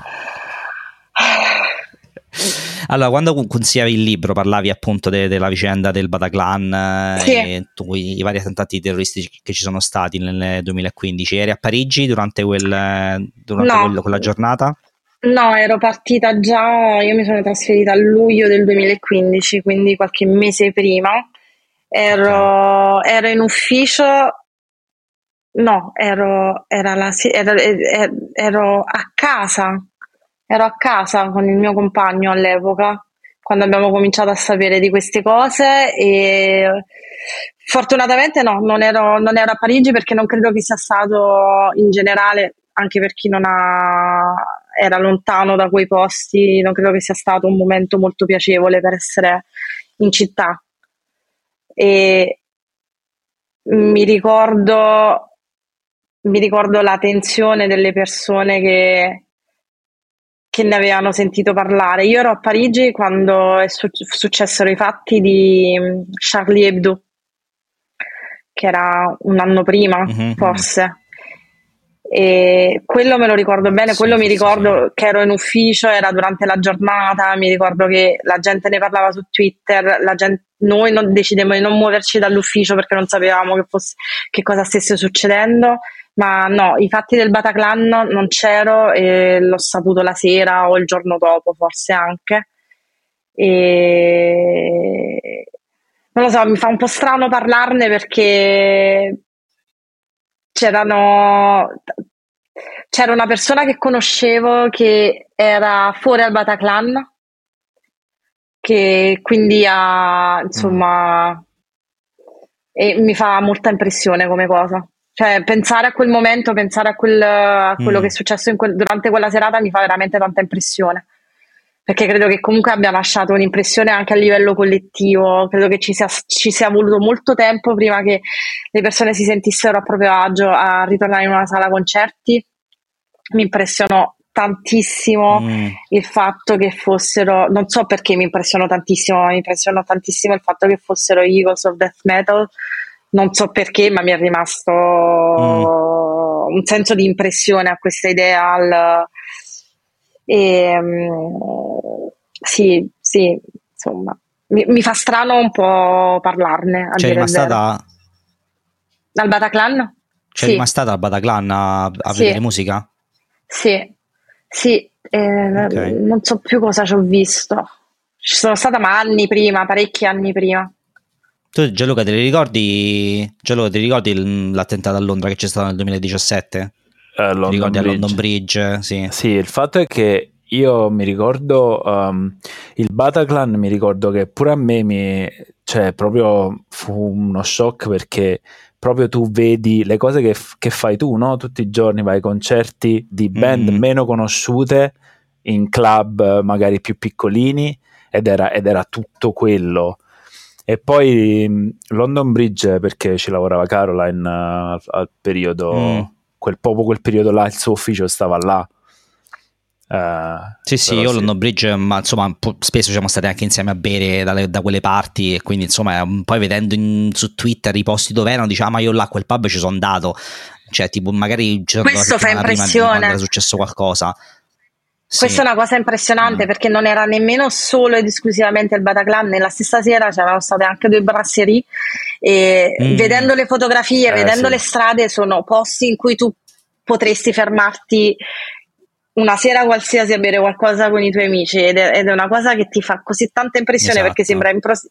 Allora, quando consigliavi il libro parlavi appunto de- della vicenda del Bataclan sì. e tu, i vari attentati terroristici che ci sono stati nel 2015. Eri a Parigi durante, quel, durante no. quel, quella giornata? No, ero partita già, io mi sono trasferita a luglio del 2015, quindi qualche mese prima. Ero, ero in ufficio, no, ero, la, ero, ero a casa ero a casa con il mio compagno all'epoca quando abbiamo cominciato a sapere di queste cose e fortunatamente no, non ero, non ero a Parigi perché non credo che sia stato in generale, anche per chi non ha, era lontano da quei posti, non credo che sia stato un momento molto piacevole per essere in città. E mi ricordo, mi ricordo la tensione delle persone che che ne avevano sentito parlare. Io ero a Parigi quando su- successero i fatti di mm, Charlie Hebdo, che era un anno prima, mm-hmm. forse. E quello me lo ricordo bene, sì, quello mi ricordo sì. che ero in ufficio, era durante la giornata, mi ricordo che la gente ne parlava su Twitter, gente, noi non, decidemmo di non muoverci dall'ufficio perché non sapevamo che, fosse, che cosa stesse succedendo ma no, i fatti del Bataclan non c'ero e l'ho saputo la sera o il giorno dopo, forse anche. E non lo so, mi fa un po' strano parlarne perché c'erano c'era una persona che conoscevo che era fuori al Bataclan che quindi ha insomma e mi fa molta impressione come cosa cioè, pensare a quel momento, pensare a, quel, a quello mm. che è successo quel, durante quella serata mi fa veramente tanta impressione. Perché credo che comunque abbia lasciato un'impressione anche a livello collettivo. Credo che ci sia, ci sia voluto molto tempo prima che le persone si sentissero a proprio agio a ritornare in una sala concerti. Mi impressionò tantissimo mm. il fatto che fossero, non so perché mi impressionò tantissimo, ma mi impressionò tantissimo il fatto che fossero Eagles of Death Metal non so perché, ma mi è rimasto mm. un senso di impressione a questa idea. Al, e, um, sì, sì, insomma, mi, mi, fa strano un po' parlarne. Cioè, è rimasta, da, Dal Bataclan? C'è sì. rimasta stata al Bataclan a, a sì. vedere musica? Sì, sì, eh, okay. non so più cosa ci ho visto. Ci sono stata ma anni prima, parecchi anni prima. Tu Gianluca te li ricordi, Gianluca, ti ricordi l'attentato a Londra che c'è stato nel 2017? Uh, eh, London ricordi Bridge. a London Bridge? Sì. sì, il fatto è che io mi ricordo um, il Bataclan, mi ricordo che pure a me mi, cioè, proprio fu uno shock perché proprio tu vedi le cose che, che fai tu, no? Tutti i giorni vai ai concerti di band mm. meno conosciute in club magari più piccolini ed era, ed era tutto quello. E poi London Bridge perché ci lavorava Caroline uh, al, al, periodo, mm. quel, proprio quel periodo là, il suo ufficio stava là Uh, sì, sì, io sì. London Bridge, ma insomma, spesso siamo stati anche insieme a bere dalle, da quelle parti e quindi insomma, poi vedendo in, su Twitter i posti dove erano, diciamo, ma io là a quel pub ci sono andato, cioè tipo magari questo fa impressione era successo qualcosa. Sì. Questa è una cosa impressionante mm. perché non era nemmeno solo ed esclusivamente il Bataclan, nella stessa sera c'erano state anche due brasserie e mm. vedendo le fotografie, eh, vedendo sì. le strade, sono posti in cui tu potresti fermarti una sera qualsiasi a bere qualcosa con i tuoi amici ed è, ed è una cosa che ti fa così tanta impressione esatto. perché sembra impros-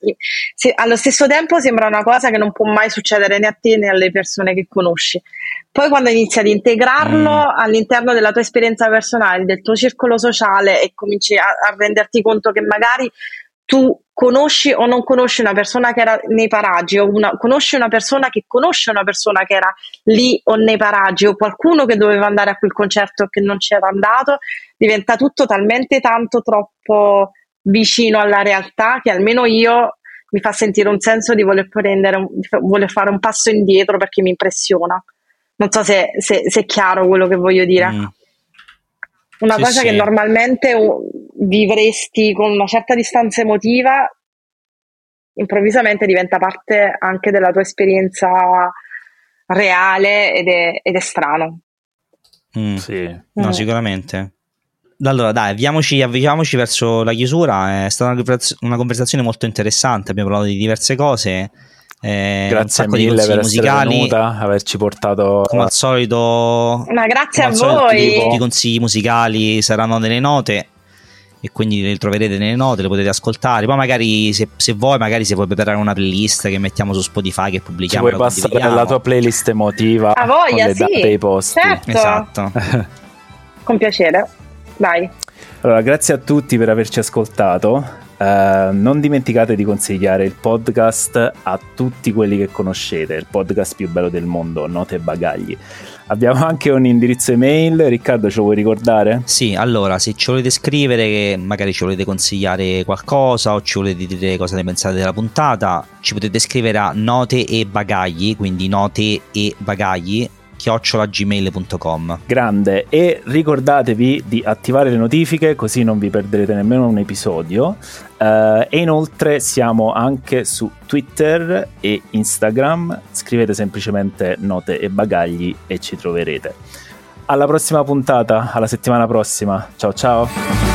se, allo stesso tempo sembra una cosa che non può mai succedere né a te né alle persone che conosci. Poi quando inizi ad integrarlo mm. all'interno della tua esperienza personale, del tuo circolo sociale e cominci a, a renderti conto che magari tu conosci o non conosci una persona che era nei paraggi o una, conosci una persona che conosce una persona che era lì o nei paraggi o qualcuno che doveva andare a quel concerto e che non c'era andato, diventa tutto talmente tanto troppo vicino alla realtà che almeno io mi fa sentire un senso di voler, prendere, voler fare un passo indietro perché mi impressiona. Non so se, se, se è chiaro quello che voglio dire. Mm. Una sì, cosa sì. che normalmente vivresti con una certa distanza emotiva, improvvisamente diventa parte anche della tua esperienza reale ed è, ed è strano. Mm. Sì. No, mm. sicuramente. Allora, dai, avviamoci, avviamoci verso la chiusura. È stata una conversazione molto interessante. Abbiamo parlato di diverse cose. Eh, grazie mille per musicali. venuta, averci portato come al solito. Ma grazie a voi. Tutti i consigli musicali saranno nelle note e quindi le troverete nelle note, le potete ascoltare. Poi magari se, se vuoi, magari se vuoi preparare una playlist che mettiamo su Spotify che pubblichiamo. Ci puoi passare la tua playlist emotiva a voglia, sì. dei posti. Certo. Esatto. Con piacere. Vai. Allora, grazie a tutti per averci ascoltato. Uh, non dimenticate di consigliare il podcast a tutti quelli che conoscete, il podcast più bello del mondo, Note e Bagagli. Abbiamo anche un indirizzo email, Riccardo ce lo vuoi ricordare? Sì, allora se ci volete scrivere, magari ci volete consigliare qualcosa o ci volete dire cosa ne pensate della puntata, ci potete scrivere a note e bagagli, quindi note e bagagli chiocciolagmail.com Grande. E ricordatevi di attivare le notifiche così non vi perderete nemmeno un episodio. Uh, e inoltre siamo anche su Twitter e Instagram. Scrivete semplicemente note e bagagli e ci troverete. Alla prossima puntata alla settimana prossima. Ciao ciao